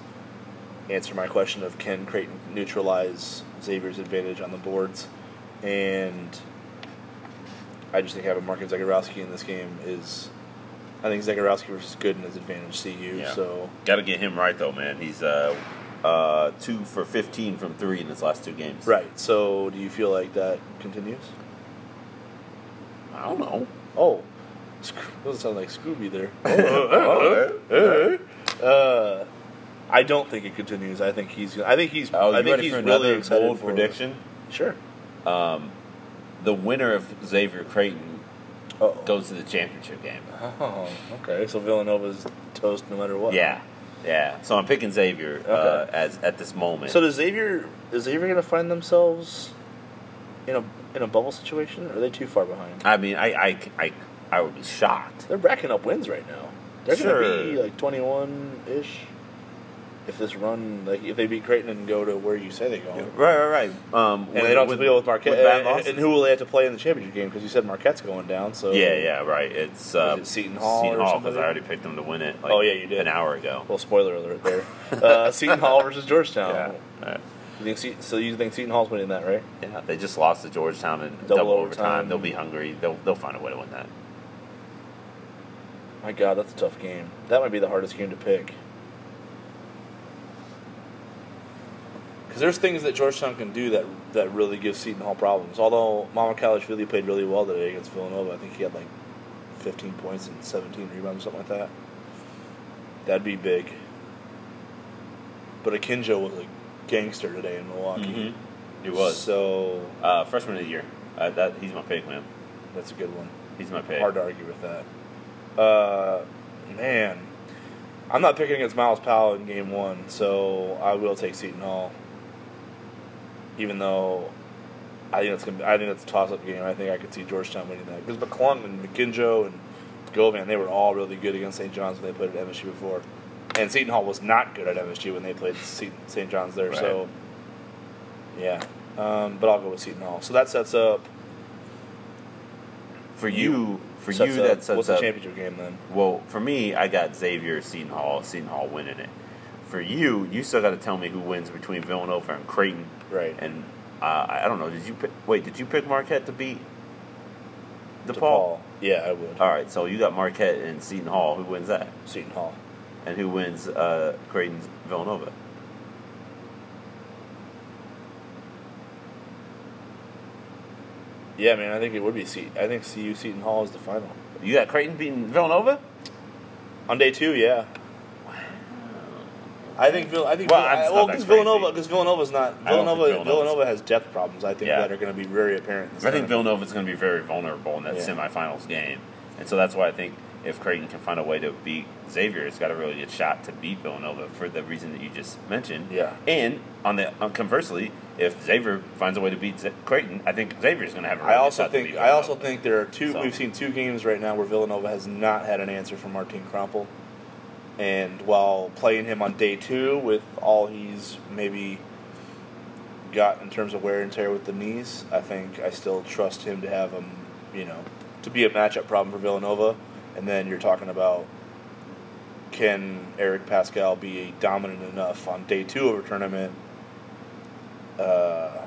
answer my question of can Creighton neutralize Xavier's advantage on the boards, and I just think having Markin Zegarowski in this game is. I think Zegarowski versus Goodin is advantage CU. Yeah. So Got to get him right though, man. He's uh, uh, two for fifteen from three in his last two games. right. So do you feel like that continues? I don't know. Oh, Sc- doesn't sound like Scooby there. Uh, I don't think it continues. I think he's. I think he's. Oh, I think ready he's for really another excited bold for prediction? Sure. Um, the winner of Xavier Creighton Oh. goes to the championship game. Oh, okay. So Villanova's toast no matter what. Yeah, yeah. So I'm picking Xavier uh, as at this moment. So does Xavier? Is Xavier going to find themselves in a in a bubble situation? Or are they too far behind? I mean, I, I, I, I would be shocked. They're racking up wins right now. They're going to be like twenty one ish. If this run, like if they beat Creighton and go to where you say they go, Right, right, right. Um, and they don't have to deal with Marquette, bad and, who will they have to play in the championship game? Because you said Marquette's going down. So Yeah, yeah, right. It's uh, it Seton Hall Seton Hall because? I already picked them to win it. Like, Oh, yeah, you did. an hour ago. Well, spoiler alert there. uh, Seton Hall versus Georgetown. Yeah, right. You think Se- so? You think Seton Hall's winning that, right? yeah. They just lost to Georgetown in Double double, overtime. overtime. They'll be hungry. They'll they'll find a way to win that. My God, that's a tough game. That might be the hardest game to pick. Because there's things that Georgetown can do that that really give Seton Hall problems. Although Mamukelashvili played really well today against Villanova. I think he had like 15 points and 17 rebounds or something like that. That'd be big. But Akinjo was a gangster today in Milwaukee. He was So uh, freshman of the year. Uh, that he's my pick, man. that's a good one. He's my pick. Hard to argue with that. Uh, man, I'm not picking against Myles Powell in game one, so I will take Seton Hall. Even though I think it's gonna be, I think it's a toss up game. I think I could see Georgetown winning that because McClung and McKinjo and Govan they were all really good against St. John's when they played at MSG before, and Seton Hall was not good at MSG when they played St. John's there. So yeah, um, but I'll go with Seton Hall. So that sets up For you, for sets you, up- that sets what's up. the championship game then? Well, for me, I got Xavier, Seton Hall, Seton Hall winning it. For you, you still got to tell me who wins between Villanova and Creighton. Right. And uh, I I don't know. Did you pick, wait? Did you pick Marquette to beat DePaul? DePaul. Yeah, I would. All right. So you got Marquette and Seton Hall. Who wins that? Seton Hall. And who wins uh, Creighton Villanova? Yeah, man, I think it would be Seton. I think CU Seton Hall is the final. You got Creighton beating Villanova? On day two, yeah. I think Vill- I think Well, just well not because crazy. Villanova because Villanova's not I don't think Villanova Villanova's- Villanova has depth problems. I think Yeah. that are going to be very apparent. This I think tournament. Villanova is going to be very vulnerable in that Yeah. semifinals game, and so that's why I think if Creighton can find a way to beat Xavier, it's got a really good shot to beat Villanova for the reason that you just mentioned. Yeah. And on the on conversely, if Xavier finds a way to beat Z- Creighton, I think Xavier's going to have a really I good also shot to think beat I also Villanova. think there are two. So. We've seen two games right now where Villanova has not had an answer from Martin Krampelj, and while playing him on day two with all he's maybe got in terms of wear and tear with the knees, I think I still trust him to have him, you know, to be a matchup problem for Villanova. And then you're talking about can Eric Paschall be dominant enough on day two of a tournament uh,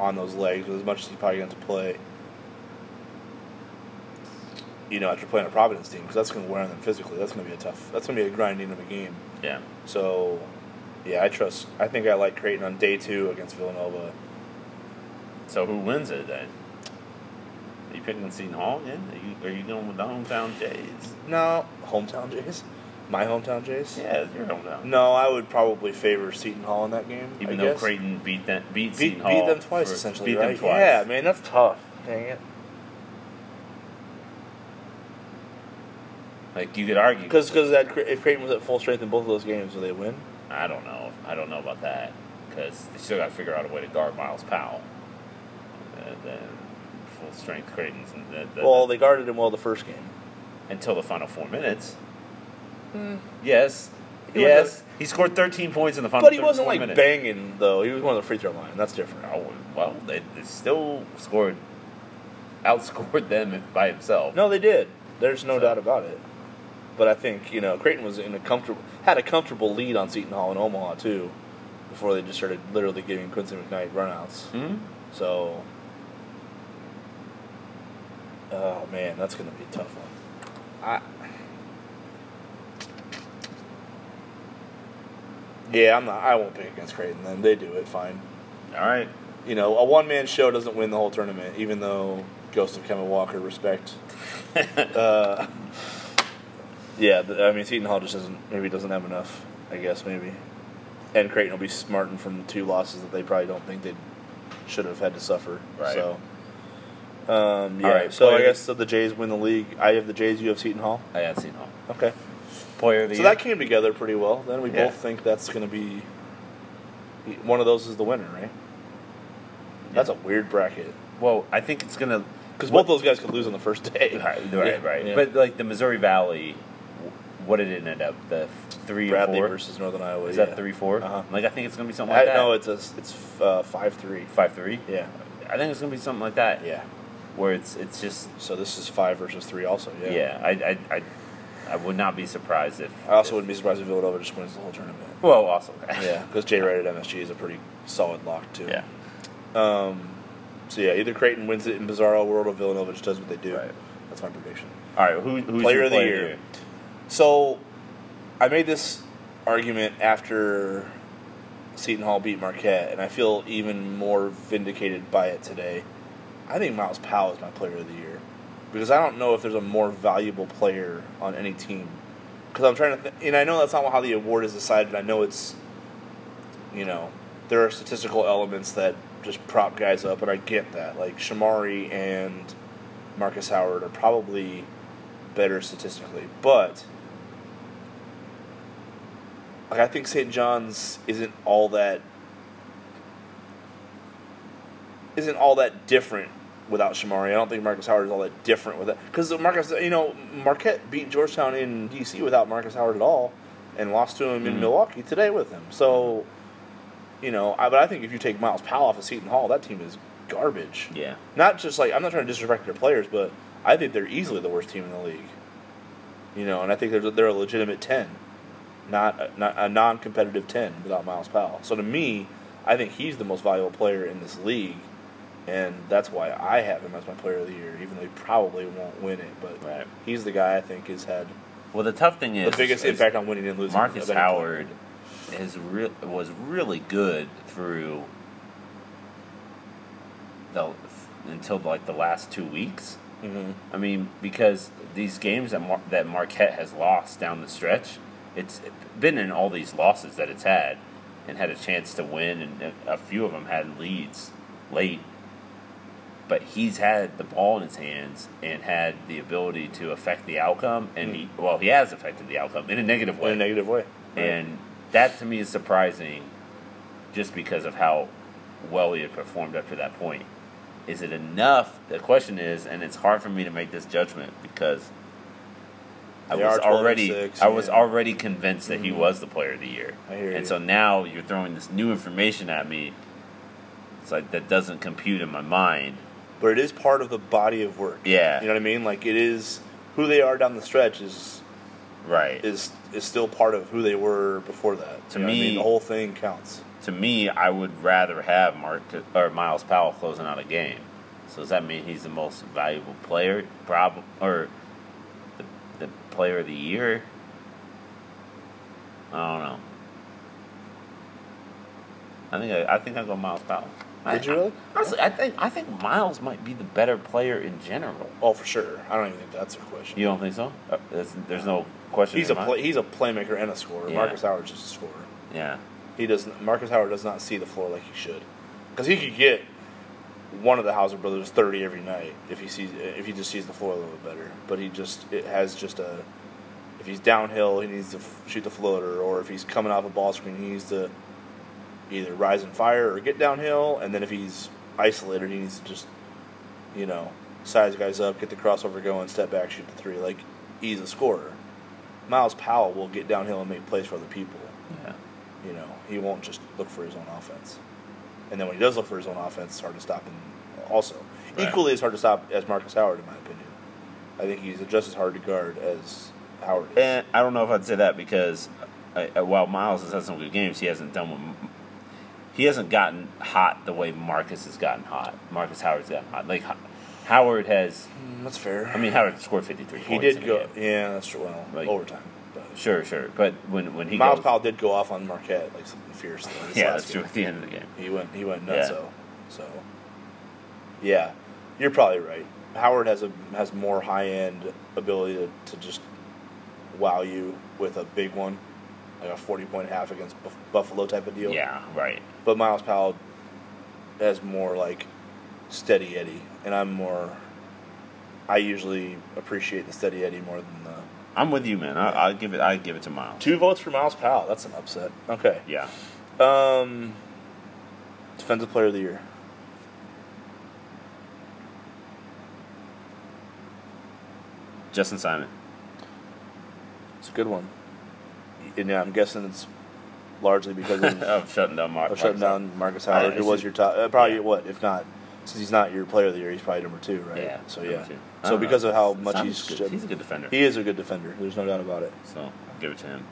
on those legs as much as he's probably going to play? You know, after playing a Providence team, because that's going to wear on them physically. That's going to be a tough. That's going to be a grinding of a game. Yeah. So, yeah, I trust. I think I like Creighton on day two against Villanova. So who wins it then? Are you picking Seton Hall again? Are you, are you going with the hometown Jays? No, hometown Jays. My hometown Jays. Yeah, your hometown. No, I would probably favor Seton Hall in that game. Even I though guess. Creighton beat them, beat, beat, Seton beat them twice for- essentially, beat right? them twice. Yeah, man, that's tough. Dang it. Like you could argue Because because that if Creighton was at full strength in both of those games, would they win? I don't know. I don't know about that because they still got to figure out a way to guard Myles Powell. And then full strength Creighton's and the, the, Well, they guarded him well the first game. until the final four minutes. Hmm. Yes, He yes, was- he scored 13 points in the final. But he wasn't like minutes. banging though. He was one of the free throw line. That's different. Oh, well, they, they still scored, outscored them by himself. No, they did. There's no So- doubt about it. But I think you know Creighton was in a comfortable had a comfortable lead on Seton Hall and Omaha too, before they just started literally giving Quincy McKnight runouts. Hmm? So, oh man, that's going to be a tough one. I, yeah, I'm not. I won't pick against Creighton. Then they do it fine. All right. You know, a one man show doesn't win the whole tournament, even though Ghost of Kemba Walker respect. uh, yeah, I mean Seton Hall just doesn't maybe doesn't have enough. I guess maybe, and Creighton will be smarting from two losses that they probably don't think they should have had to suffer. Right. So, um, yeah. All right, so I guess so the Jays win the league. I have the Jays. You have Seton Hall. I have Seton Hall. Okay. Player of the So year. that came together pretty well. Then we Yeah. both think that's going to be one of those is the winner, right? That's a weird bracket well, I think it's gonna because both those guys could lose on the first day. Right, Yeah, right, right. yeah. But like the Missouri Valley, what did it end up? The three Bradley or four? versus Northern Iowa. Is yeah. that three four? Uh-huh. Like I think it's gonna be something I like that. no, it's a it's uh, five three. five three. Yeah, I think it's gonna be something like that. yeah. Where it's it's just So this is five versus three, also. Yeah. yeah. I, I I I would not be surprised if I also if- wouldn't be surprised if Villanova just wins the whole tournament. well also yeah, because Jay Wright at MSG is a pretty solid lock too. yeah Um. So yeah, either Creighton wins it in Bizarro World or Villanova just does what they do. Right. That's my prediction. all right who who's Player of the player year. So, I made this argument after Seton Hall beat Marquette, and I feel even more vindicated by it today. I think Myles Powell is my player of the year because I don't know if there's a more valuable player on any team. Because I'm trying to, th- and I know that's not how the award is decided. I know it's, you know, there are statistical elements that just prop guys up, and I get that. Like Shamari and Marcus Howard are probably better statistically, but like I think St. John's isn't all that isn't all that different without Shamorie. I don't think Marcus Howard is all that different with that because Marcus, you know, Marquette beat Georgetown in DC without Marcus Howard at all, and lost to him in Mhm. Milwaukee today with him. So, you know, I, but I think if you take Myles Powell off of Seton Hall, that team is garbage. yeah Not just like I'm not trying to disrespect their players, but I think they're easily the worst team in the league. You know, and I think they're they're a legitimate ten, not a, not a non-competitive ten without Myles Powell. So to me, I think he's the most valuable player in this league, and that's why I have him as my player of the year, even though he probably won't win it. But Right. he's the guy I think has had well the tough thing is the biggest is impact on winning and losing. Marcus. Howard is re- was really good through the until like the last two weeks. Mhm. I mean, because these games that Mar- that Marquette has lost down the stretch, it's been in all these losses that it's had, and had a chance to win, and a few of them had leads late. But he's had the ball in his hands and had the ability to affect the outcome, and he hmm. well, he has affected the outcome in a negative way. in a negative way. And that to me is surprising just because of how well he had performed up to that point. Is it enough? The question is, and it's hard for me to make this judgment because I They was are 12 and already six, I was already convinced that he Mhm. was the player of the year. I hear and you. so now you're throwing this new information at me. It's like that doesn't compute in my mind. but it is part of the body of work. Yeah. You know what I mean? Like it is who they are down the stretch is Right. is is still part of who they were before that. To You know what I me- mean? the whole thing counts. to me, I would rather have Mark or Myles Powell closing out a game. So does that mean he's the most valuable player, prob or the, the player of the year? I don't know. I think I, I think I go Myles Powell. Did I, you really? Honestly, I think I think Myles might be the better player in general. Oh, for sure. I don't even think that's a question. You don't think so? Uh, there's, there's no question. he's a play, he's a playmaker and a scorer. Yeah. Marcus Howard's just a scorer. Yeah. He doesn't. Marcus Howard does not see the floor like he should, because he could get one of the Hauser brothers thirty every night if he sees if he just sees the floor a little bit better. But he just it has just a. If he's downhill, he needs to f- shoot the floater, or if he's coming off a ball screen, he needs to either rise and fire or get downhill. And then if he's isolated, he needs to just, you know, size guys up, get the crossover going, step back, shoot the three. Like he's a scorer. Myles Powell will get downhill and make plays for other people. Yeah. You know, he won't just look for his own offense. And then when he does look for his own offense, it's hard to stop him. Also, Right. equally as hard to stop as Markus Howard, in my opinion. I think he's just as hard to guard as Howard is. And I don't know if I'd say that because uh, while Myles has had some good games, he hasn't done what he hasn't gotten hot the way Markus has gotten hot. Markus Howard's gotten hot. Like Howard has. Mm, that's fair. I mean, Howard scored fifty three. he did go. Yeah, that's true. Well, Like- overtime. But Sure, sure. But when when he Myles goes, Powell did go off on Marquette like fierce. Though, yeah, that's true. At the end of the game, He went. He went nuts. Yeah. So, so yeah, you're probably right. Howard has a has more high end ability to, to just wow you with a big one, like a forty point half against Buff- Buffalo type of deal. yeah, right. But Myles Powell has more like steady Eddie, and I'm more. I usually appreciate the steady Eddie more than the I'm with you, man. I, I'll give it. I give it to Myles. two votes for Myles Powell. That's an upset. Okay. Yeah. Um, defensive player of the year. Justin Simon. It's a good one. And yeah, I'm guessing it's largely because of, of shutting down Mar- of shutting down Markus Howard, who was your top. Uh, probably Yeah. what if not, since he's not your player of the year, he's probably number two, right? Yeah. So yeah. So don't know. because of how much Simon's he's good. he's a good defender. he is a good defender. There's no doubt about it. so I'll give it to him.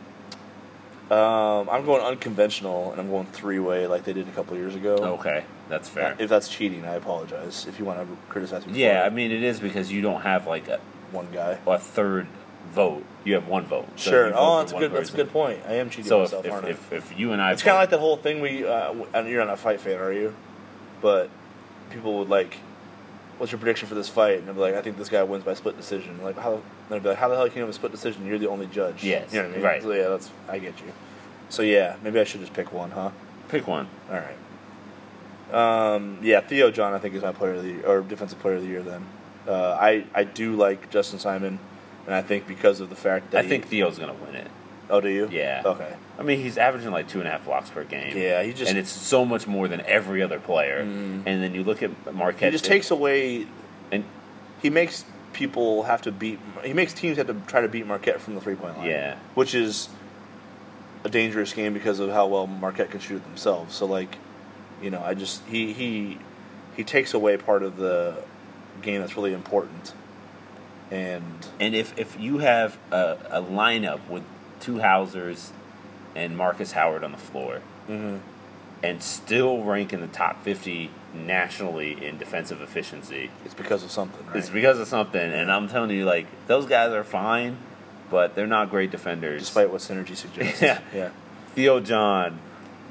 Um, I'm going unconventional, and I'm going three way like they did a couple years ago. Okay, that's fair. If that's cheating, I apologize. If you want to criticize me, Yeah. I mean it is because you don't have like a, one guy. a third vote. You have one vote. So sure. vote Oh, that's a good. That's a good point. I am cheating So if, myself, if, aren't I? if, if you and I It's kind of like the whole thing we. Uh, you're not a fight fan, are you? But people would like, "What's your prediction for this fight?" And I'd be like, "I think this guy wins by split decision." Like, how? They'd be like, "How the hell can you have a split decision? You're the only judge." Yes, you know what I mean? right. So yeah, that's I get you. So yeah, maybe I should just pick one, huh? pick one. All right. Um, yeah, Theo John, I think is my player of the year, or defensive player of the year. Then uh, I I do like Justin Simon, and I think because of the fact that I he- think Theo's gonna win it. Oh, do you? Yeah. Okay. I mean, he's averaging like two and a half blocks per game. Yeah, he just and it's so much more than every other player. Mm. And then you look at Marquette. he just takes away and he makes people have to beat. He makes teams have to try to beat Marquette from the three point line. Yeah. which is a dangerous game because of how well Marquette can shoot themselves. So like, you know, I just he he he takes away part of the game that's really important. And and if if you have a, a lineup with two Hausers and Markus Howard on the floor, mhm. and still rank in the top fifty nationally in defensive efficiency, it's because of something, right? it's because of something. And I'm telling you, like those guys are fine, but they're not great defenders. Despite what synergy suggests. Yeah. yeah. Theo John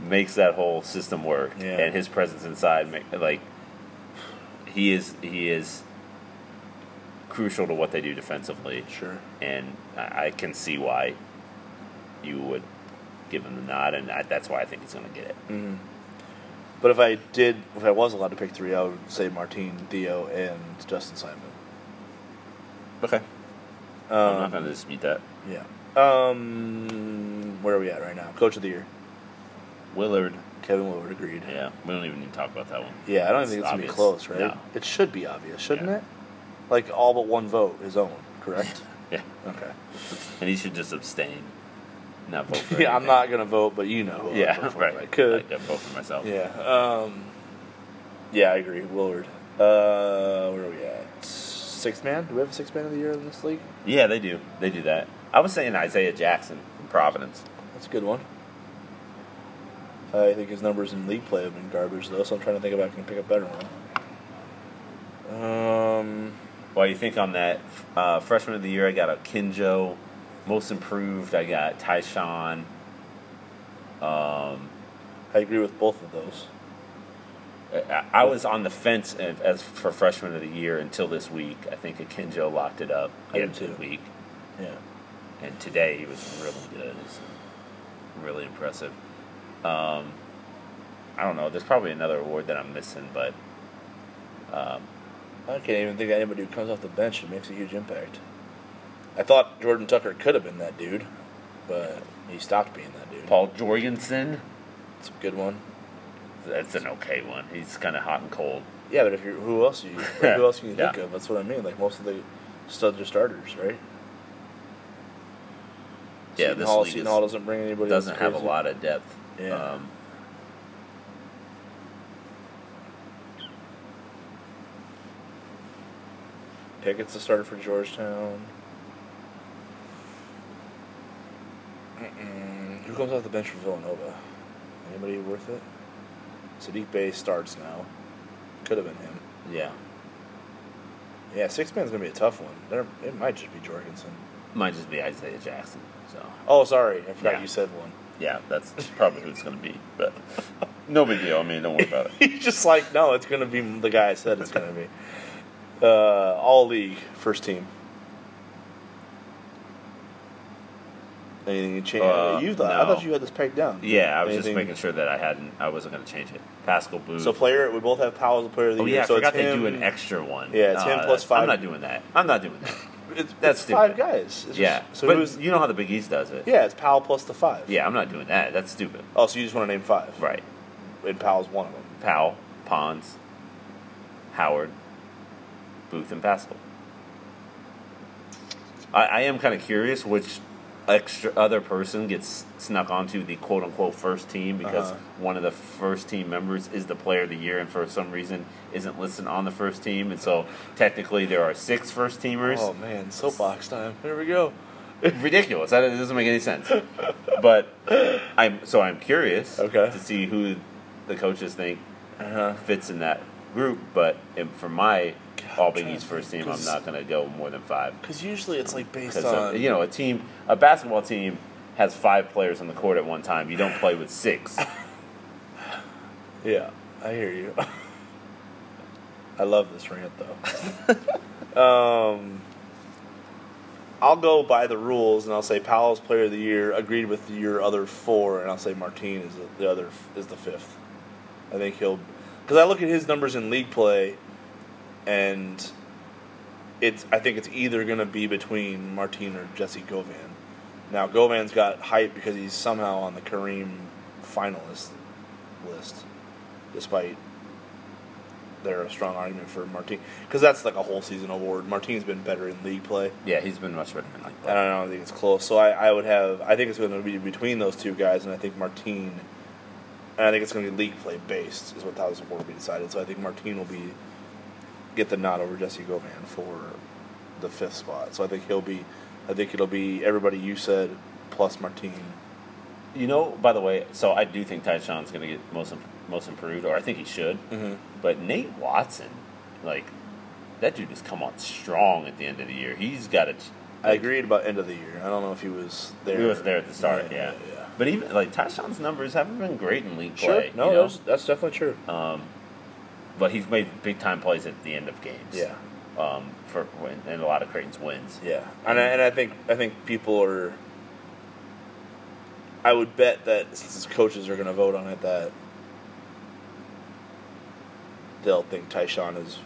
makes that whole system work, Yeah. and his presence inside, make, like he is, he is crucial to what they do defensively. Sure. and I I can see why you would give him the nod, and I, that's why I think he's going to get it. hmm But if I did, if I was allowed to pick three, I would say Martine, Theo, and Justin Simon. Okay, I'm not Um, going to dispute that. Yeah. Um, where are we at right now? Coach of the year, Willard, Kevin Willard. Agreed. yeah, we don't even need to talk about that one. Yeah, I don't It's think it's gonna be close, right? No. It should be obvious, shouldn't Yeah. it? Like all but one vote is own, correct? Yeah, okay. and he should just abstain, not vote for. Yeah, I'm not gonna vote, but you know. Yeah, for right. I could. I'd vote for myself. Yeah. Um, yeah, I agree. Willard. Uh, where are we at? Sixth man? Do we have a sixth man of the year in this league? Yeah, they do. They do that. I was saying Isaiah Jackson from Providence. That's a good one. I think his numbers in league play have been garbage though, so I'm trying to think if I can pick a better one. Um, Well, you think on that uh, freshman of the year, I got Akinjo. Most improved, I got Ty-Shon. Um, I agree with both of those. I, I was on the fence as, as for freshman of the year until this week. I think Akinjo locked it up. I did too. week, Yeah. and today he was really good. It's really impressive. Um, I don't know. There's probably another award that I'm missing, but um, I can't even think of anybody who comes off the bench and makes a huge impact. I thought Jordan Tucker could have been that dude, but he stopped being that dude. Paul Jorgenson. It's a good one. That's an okay one. He's kind of hot and cold. Yeah, but if you're who else you who else can you think Yeah. of? That's what I mean. Like most of the studs are starters, right? Yeah, Seton this Hall, league Seton is- Hall doesn't bring anybody. Doesn't have a lot of depth. Yeah. Um, Pickett's the starter for Georgetown. Mm-mm. Who comes off the bench for Villanova? Anybody worth it? Saddiq Bey starts now. Could have been him. yeah. Yeah, six man's gonna be a tough one. There, it might just be Jorgenson. Might just be Isaiah Jackson. So Oh, sorry, I forgot Yeah. you said one. yeah, that's probably who it's going to be. But no big deal. I mean, don't worry about it. He's just like, no, it's gonna be the guy I said it's gonna be. Uh, all league first team. Anything you change? Uh, you thought? I no. thought you had this pegged down. Yeah, I was just making sure that I hadn't. I wasn't going to change it. Paschall Booth. So player, we both have Powell as a player of the oh year. yeah, I so forgot they do an extra one. Yeah, it's him Uh, plus that's- five. I'm not doing that. I'm not doing that. It's, That's it's five guys. It's just- yeah, so but who's? you know how the Big East does it. Yeah, it's Powell plus the five. Yeah, I'm not doing that. That's stupid. Oh, so you just want to name five? Right. And Powell's one of them. Powell, Ponds, Howard, Booth, and Paschall. I, I am kind of curious which extra other person gets snuck onto the quote unquote first team because Uh-huh. one of the first team members is the player of the year and for some reason isn't listed on the first team and so technically there are six first teamers Oh man, soapbox time. Here we go. ridiculous that doesn't make any sense but i'm so i'm curious Okay. to see who the coaches think Uh-huh. fits in that group, but for my All Big trying East first team, I'm not going to go more than five. Because usually it's like based on uh, you know, a team, a basketball team has five players on the court at one time. You don't play with six. Yeah, I hear you. I love this rant though. um, I'll go by the rules and I'll say Powell's Player of the Year agreed with your other four, and I'll say Martin is the, the other is the fifth. I think he'll because I look at his numbers in league play, and it's I think it's either going to be between Martin or Jessie Govan. Now Govan's got hype because he's somehow on the Kareem finalist list, despite there a strong argument for Martin because that's like a whole season award. Martin's been better in league play. yeah, he's been much better than like I don't know. I think it's close. So I, I would have. I think it's going to be between those two guys, and I think Martin. And I think it's going to be league play based, is what how this award will be decided. So I think Martin will be get the nod over Jessie Govan for the fifth spot. So I think he'll be. I think it'll be everybody you said plus Martin. You know, by the way, so I do think Ty-Shon's going to get most most improved, or I think he should. Mm-hmm. But Nate Watson, like that dude has come on strong at the end of the year. He's got a. I agreed about end of the year. I don't know if he was there. He was there at the start, yeah. yeah. But even like Ty-Shon's numbers haven't been great in league Sure. play. no, you know? that's, that's definitely true. Um, but he's made big time plays at the end of games. Yeah. Um, for win, and a lot of Creighton's wins. Yeah, and I, and I think I think people are. I would bet that since coaches are going to vote on it, that they'll think Ty-Shon is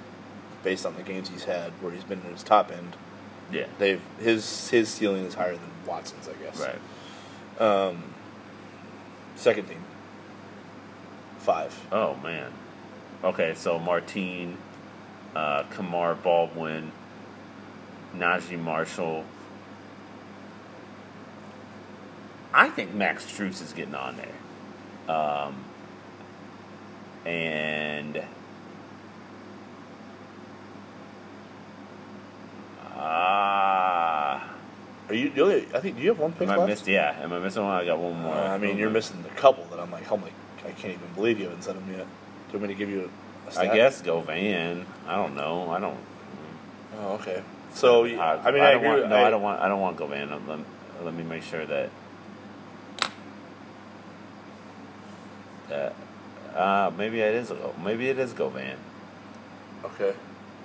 based on the games he's had, where he's been in his top end. Yeah. They've his his ceiling is higher than Watson's, I guess. Right. Um, second team. Five. Oh man. Okay, so Martine, uh, Kamar Baldwin, Naji Marshall. I think Max Strus is getting on there. Um, and uh, Are you? I think. Do you have one pick Am I left? missed? Yeah. Am I missing one? I got one more. Uh, I mean, you're missing a couple that I'm like, oh my, I can't even believe you haven't said them yet. Do you want me to give you a I stat? guess Govan. I don't know. I don't. Oh, okay. So I, I mean, I, don't agree. want. No, I, don't want. I don't want Govan. Let, let me make sure that. That. Uh, maybe it is. Maybe it is Govan. Okay.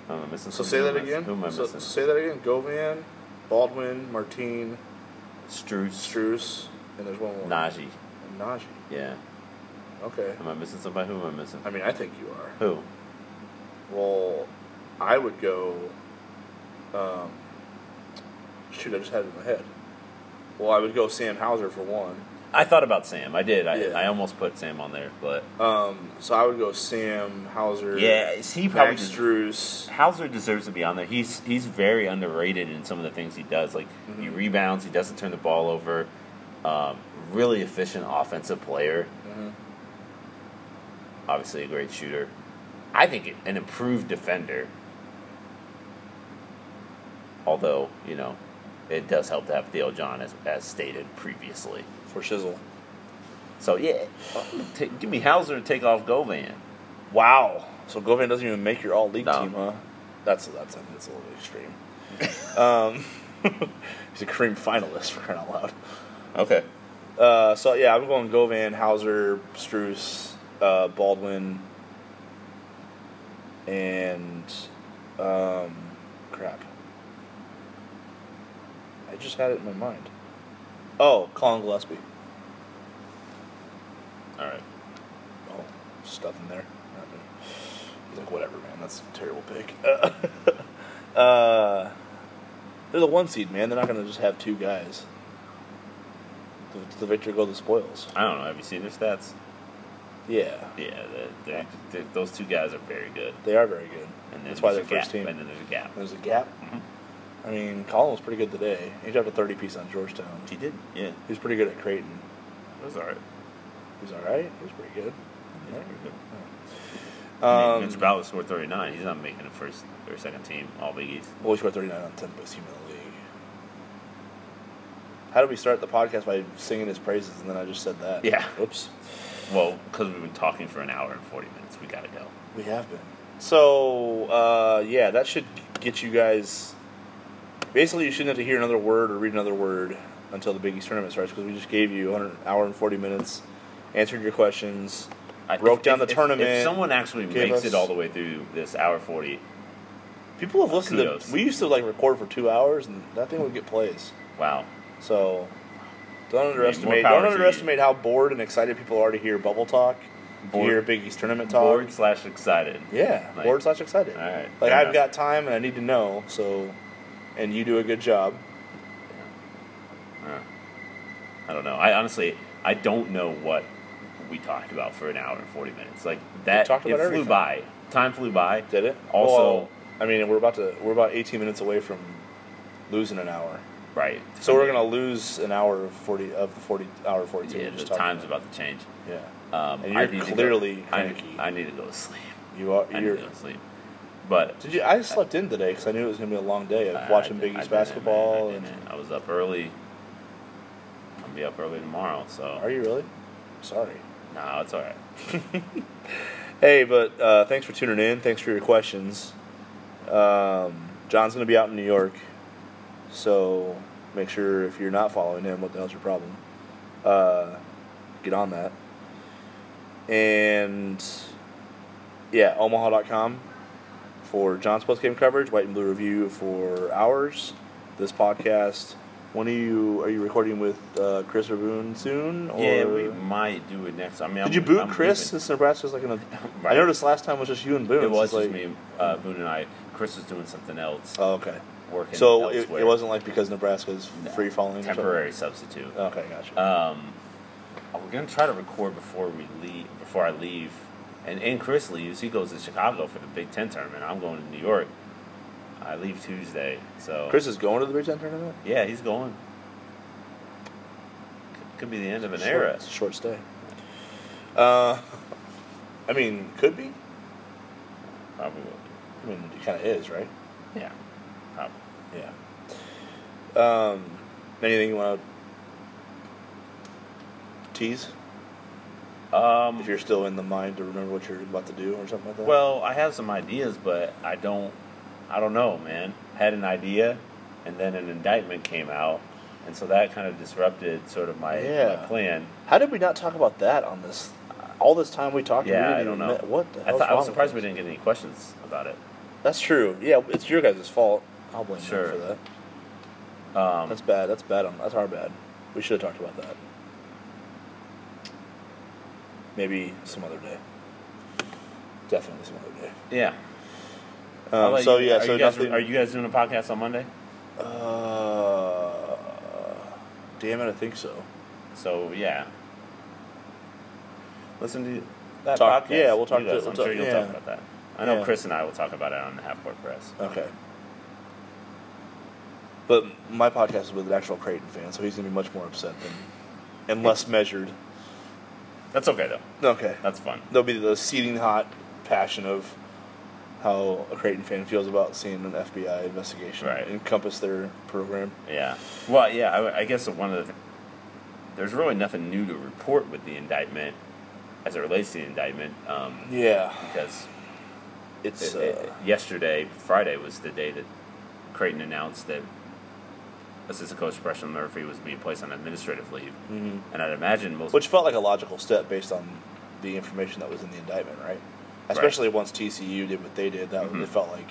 I'm I missing? So say that I- again. Who am I so, missing? say that again. Govan, Baldwin, Martine, Strus. Strus, and there's one more. Naji. And Naji. Yeah. Okay. Am I missing somebody? Who am I missing? I mean, I think you are. Who? Well, I would go. Um, shoot, I just had it in my head. Well, I would go Sam Hauser for one. I thought about Sam. I did. I, Yeah. I almost put Sam on there, but Um, so I would go Sam Hauser. yeah, he probably Strus. Hauser deserves to be on there. He's he's very underrated in some of the things he does. Like he Mhm. rebounds, he doesn't turn the ball over. Um, really efficient offensive player. Mhm. Obviously a great shooter. I think an improved defender. Although you know, it does help to have Theo John as as stated previously. for Shizzle. So yeah, ta give me Hauser to take off Govan. Wow. So Govan doesn't even make your all league No. team, huh? That's that's a, that's a little extreme. um, he's a Kareem finalist for crying out loud. Okay. Uh, so yeah, I'm going Govan, Hauser, Strus, uh, Baldwin, and um, crap. I just had it in my mind. Oh, Collin Gillespie. All right. Oh, stuff in there. He's like, whatever, man. That's a terrible pick. uh, they're the one seed, man. They're not going to just have two guys. The, the victor go to the spoils. I don't know. Have you seen their stats? Yeah, Yeah, they're, they're, those two guys are very good. they are very good. And That's why they're first gap, team. And then there's a gap. There's a gap. Mhm. I mean, Collin was pretty good today. He dropped a 30 piece on Georgetown. He did. Yeah, He was pretty good at Creighton. it was all right. He's all right. He was pretty good. He was pretty good. Um, I mean, Mitch scored 39. He's not making the first or second team All Big East. Well, he scored 39 on 10 best team in the league. How did we start the podcast by singing his praises and then I just said that? Yeah. Oops. Well, because we've been talking for an hour and 40 minutes, we got to go. We have been. So, uh, yeah, that should get you guys. Basically, you shouldn't have to hear another word or read another word until the Big East tournament starts because we just gave you an hour and 40 minutes, answered your questions. I, Broke if- down the if- if- tournament, If someone actually makes us- it all the way through this hour 40, People have listened Kudos. to. We used to like record for two hours, and that thing would get plays. wow. So, don't underestimate. Don't underestimate how bored and excited people are to hear bubble talk, to hear Big East tournament talk. Bored slash excited. Yeah, Like- bored slash excited. All right, Like I've enough. got time and I need to know. So, and you do a good job. Uh, I don't know. I honestly, I don't know what we talked about for an hour and 40 minutes. Like that, it about flew by. Time flew by. Did it? Also- Well, I mean, we're about to. We're about 18 minutes away from losing an hour. Right. So we're gonna lose an hour of 40 of the 40 hour 42. Yeah, we the time's about to change. Yeah, Um, And I you're clearly go, I, cranky. I need to go to sleep. you are. I need You're. to go to sleep. But Did you? I slept in today because I knew it was gonna be a long day of I- watching I- Big East basketball. man, I, and. I was up early. I'll be up early tomorrow. So are you really? Sorry. no, it's all right. Hey, but uh, thanks for tuning in. Thanks for your questions. Um, Jon's going to be out in New York, so make sure if you're not following him, what the hell's your problem? Uh, get on that. And yeah, Omaha.com for Jon's post game coverage, White and Blue Review for ours. This podcast. When are you are you recording with uh, Chris or Boone soon? Or? yeah, we might do it next. I mean, Did I'm- you boot I'm Chris leaving. since Nebraska's like in a? I Right. noticed last time was just you and Boone. It was just like- me, uh, Boone, and I. Chris was doing something else, Oh, okay. Working. So it, it wasn't like because Nebraska's No, free falling. temporary substitute. Okay, gotcha. Um, we're gonna try to record before we leave. Before I leave, and and Chris leaves. He goes to Chicago for the Big Ten tournament. I'm going to New York. I leave Tuesday, so Chris is going to the Big Ten tournament. Yeah, he's going. Could- Could be the end of an Short- era. It's a short stay. Uh, I mean, could be. Probably. will I mean, it kind of is, right? Yeah. Yeah. Um, Anything you want to tease? Um, If you're still in the mind to remember what you're about to do or something like that. well, I have some ideas, but I don't. I don't know, man. Had an idea, and then an indictment came out, and so that kind of disrupted sort of my, Yeah. my plan. how did we not talk about that on this? All this time we talked. and we Yeah, I don't know. met- What the I, thought, I was surprised we didn't get any questions about it. That's true. Yeah, it's your guys' fault. I'll blame them for that. Um, That's bad. That's bad. On, that's our bad. We should have talked about that. Maybe some other day. Definitely some other day. yeah. Um, so you? yeah, are so you guys, nothing. are you guys doing a podcast on Monday? Uh, damn it, I think so. So yeah. Listen to that Talk- podcast. yeah, we'll talk to- we'll I'm talk- sure you'll yeah. talk about that. I know Yeah. Chris and I will talk about it on the Half Court Press. Okay. But my podcast is with an actual Creighton fan, so he's gonna be much more upset than and less measured. That's okay though. Okay. That's fun. There'll be the seething hot passion of how a Creighton fan feels about seeing an FBI investigation Right. encompass their program. Yeah. Well, yeah. I, I guess one of the there's really nothing new to report with the indictment as it relates to the indictment um, Yeah, because it's it- uh, it- yesterday, Friday, was the day that Creighton announced that assistant coach Preston Murphy was being placed on administrative leave, mhm. and I'd imagine most which felt like a logical step based on the information that was in the indictment, right? Especially once TCU did what they did, that Mhm. it felt like,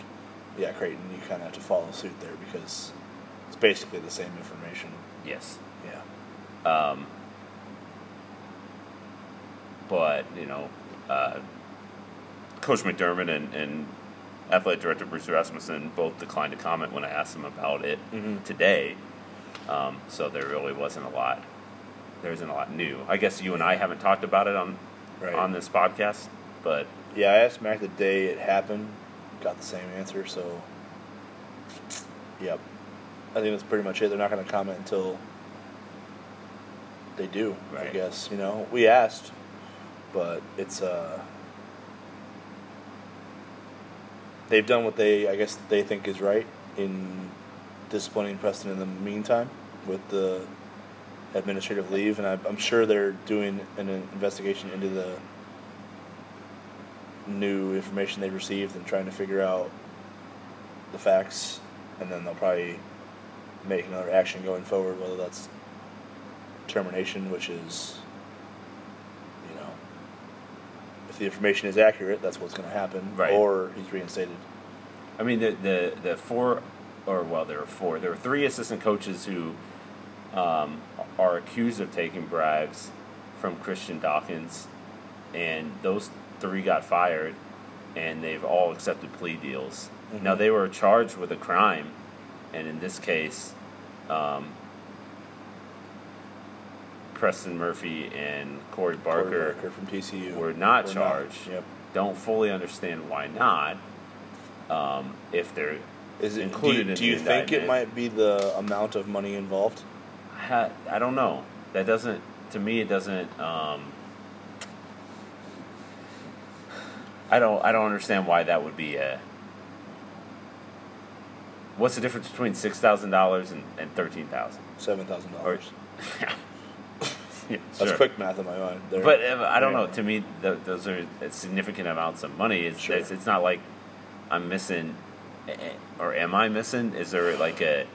yeah, Creighton, you kind of have to follow suit there because it's basically the same information. yes. Yeah. Um, but you know, uh, Coach McDermott and, and athletic director Bruce Rasmussen both declined to comment when I asked them about it Mhm. today. Um, so there really wasn't a lot. There isn't a lot new. I guess you and I haven't talked about it on Right. on this podcast, but Yeah, I asked Mac the day it happened, got the same answer, so. Yep. I think that's pretty much it. They're not going to comment until they do, I guess. You know, we asked, but it's, uh. They've done what they, I guess, they think is right in disciplining Preston in the meantime with the administrative leave, and I, I'm sure they're doing an investigation into the new information they received and trying to figure out the facts, and then they'll probably make another action going forward, whether that's termination, which is, you know, if the information is accurate, that's what's going to happen, Right. or he's reinstated. I mean, the the the four, or well, there were four. There were three assistant coaches who um, are accused of taking bribes from Christian Dawkins, and those three got fired, and they've all accepted plea deals. Mhm. Now they were charged with a crime, and in this case, um, Preston Murphy and Corey Barker, Corey Barker from TCU were not charged. Yep. don't fully understand why not. Um, if they're Is it Included Do you, do you think it might be the amount of money involved? I don't know. That doesn't to me. It doesn't. Um, I don't. I don't understand why that would be a. What's the difference between six thousand dollars and, and thirteen thousand? Seven thousand dollars. yeah, That's sure. quick math in my mind. There. But uh, I don't know. To me, th- those are significant amounts of money. It's, Sure. it's it's not like I'm missing, or am I missing? Is there like a,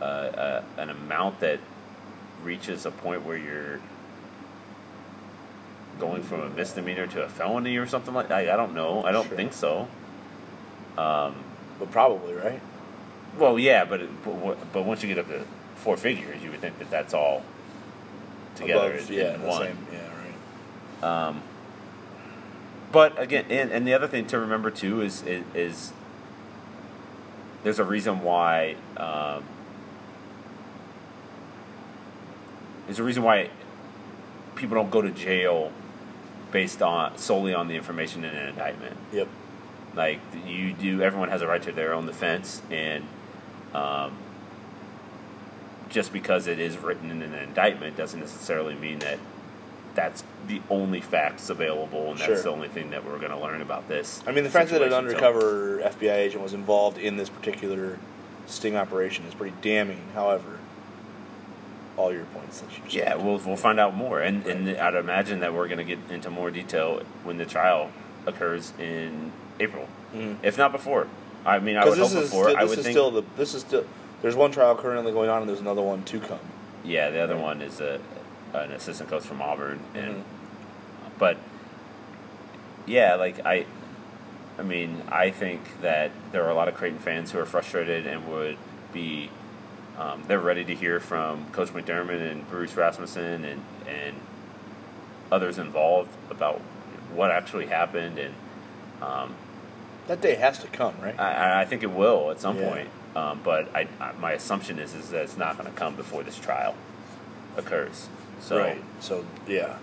a, an amount that reaches a point where you're going from a misdemeanor to a felony or something like that? I, I don't know. I don't Sure. think so. Um, But probably right. well, yeah, but it, but, but once you get up to four figures, you would think that that's all together Above, in, yeah, in the one. same. Yeah, right. Um, but again, and, and the other thing to remember too is is, is there's a reason why um, there's a reason why people don't go to jail based on solely on the information in an indictment. Yep. Like you do, everyone has a right to their own defense, and um, just because it is written in an indictment doesn't necessarily mean that that's the only facts available, and that's Sure. the only thing that we're going to learn about this. I mean, the fact that an situation. So- undercover FBI agent was involved in this particular sting operation is pretty damning. However, all your points that you just Yeah, we'll we'll find out more, and and I'd imagine that we're going to get into more detail when the trial occurs in April, Mhm. if not before. I mean, I would hope before. I this would is think. still the this is still there's one trial currently going on and there's another one to come. yeah, the other one is a an assistant coach from Auburn, and Mhm. but yeah, like I, I mean, I think that there are a lot of Creighton fans who are frustrated and would be, um, they're ready to hear from Coach McDermott and Bruce Rasmussen and and others involved about what actually happened, and um, That day has to come, right? I, I think it will at some Yeah. point. Um, but I, I, my assumption is is that it's not going to come before this trial occurs. So right. So yeah.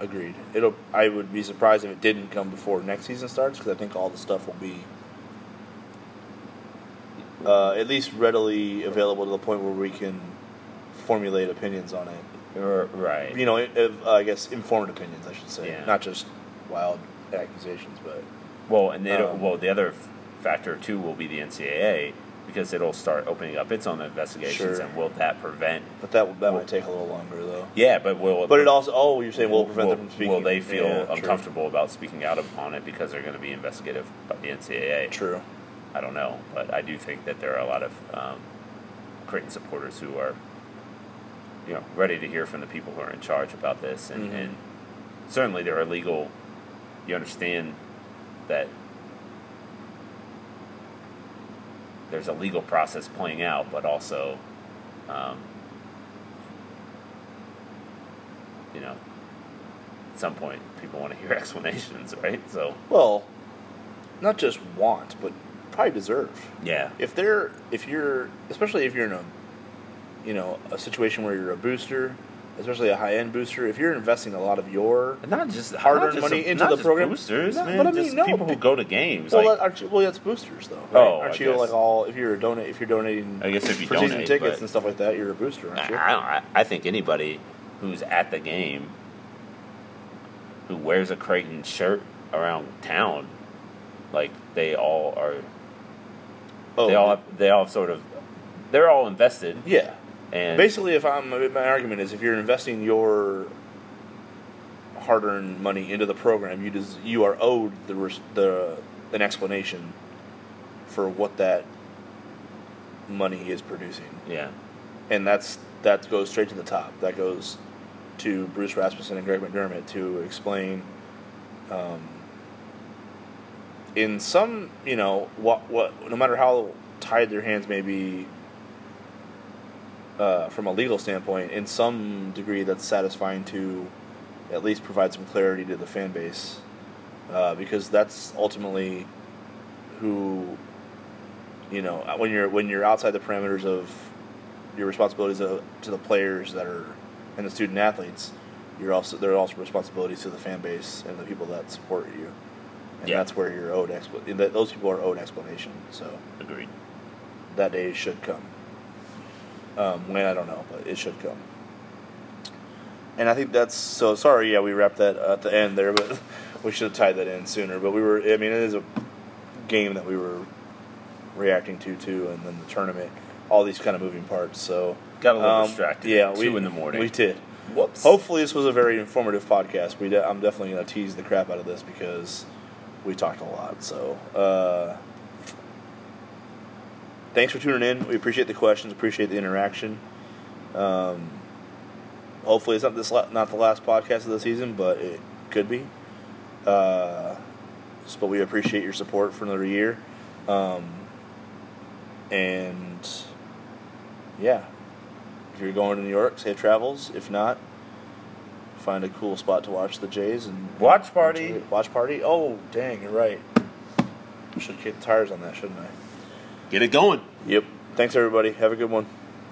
Agreed. It'll. I would be surprised if it didn't come before next season starts because I think all the stuff will be uh, at least readily available to the point where we can formulate opinions on it. right. You know, uh, I guess informed opinions, I should say, Yeah. not just wild accusations, but Well, and they Um, well, the other factor too will be the NCAA because it'll start opening up its own investigations, Sure. and will that prevent? but that that might take a little longer though. Yeah, but will But it also. Oh, you're saying will prevent will, them from speaking? will they feel Yeah, true. uncomfortable about speaking out upon it because they're going to be investigative by the NCAA? True. I don't know, but I do think that there are a lot of um, Creighton supporters who are, you know, ready to hear from the people who are in charge about this, and, Mhm. and certainly there are legal. You understand that there's a legal process playing out, but also, um, you know, at some point people want to hear explanations, right? So Well, not just want, but probably deserve. yeah, If they're, if you're, especially if you're in a, you know, a situation where you're a booster, especially a high end booster, if you're investing a lot of your, And not just Hard-earned not just money into the program. Boosters, No, man. but I mean, just no, people who go to games. well, like, aren't you, well, that's boosters though. Right? Oh, aren't I you guess. like all? If you're a donate, if you're donating, I guess if you donate, tickets and stuff like that, you're a booster, aren't you? I, don't, I, I think anybody who's at the game who wears a Creighton shirt around town, like they all are, oh, they all have, they all sort of, they're all invested. yeah. And Basically, if I'm my argument is if you're investing your hard-earned money into the program, you des- you are owed the res- the an explanation for what that money is producing, yeah, and that's that goes straight to the top. That goes to Bruce Rasmussen and Greg McDermott to explain. Um, in some, you know, what what no matter how tied their hands may be uh, from a legal standpoint, in some degree, that's satisfying to at least provide some clarity to the fan base, uh, because that's ultimately who, you know, when you're when you're outside the parameters of your responsibilities to, to the players that are and the student athletes, you're also there are also responsibilities to the fan base and the people that support you, and Yeah. that's where you're owed expl- those people are owed explanation. So agreed. that day should come. Um, when I don't know, but it should come. And I think that's so. Sorry, yeah, we wrapped that at the end there, but we should have tied that in sooner. But we were. I mean, it is a game that we were reacting to too, and then the tournament, all these kind of moving parts. So Got a little um, distracted. Yeah, two we, in the morning. We did. Whoops. Hopefully, this was a very informative podcast. We de- I'm definitely going to tease the crap out of this because we talked a lot. So, uh, thanks for tuning in. We appreciate the questions, appreciate the interaction. Um, hopefully, it's not this la- not the last podcast of the season, but it could be. Uh, but we appreciate your support for another year. Um, and yeah, if you're going to New York, safe travels. If not, find a cool spot to watch the Jays and Watch party. Watch party. Oh, dang, you're right. Should kick the tires on that, shouldn't I? Get it going. Yep. Thanks everybody. Have a good one.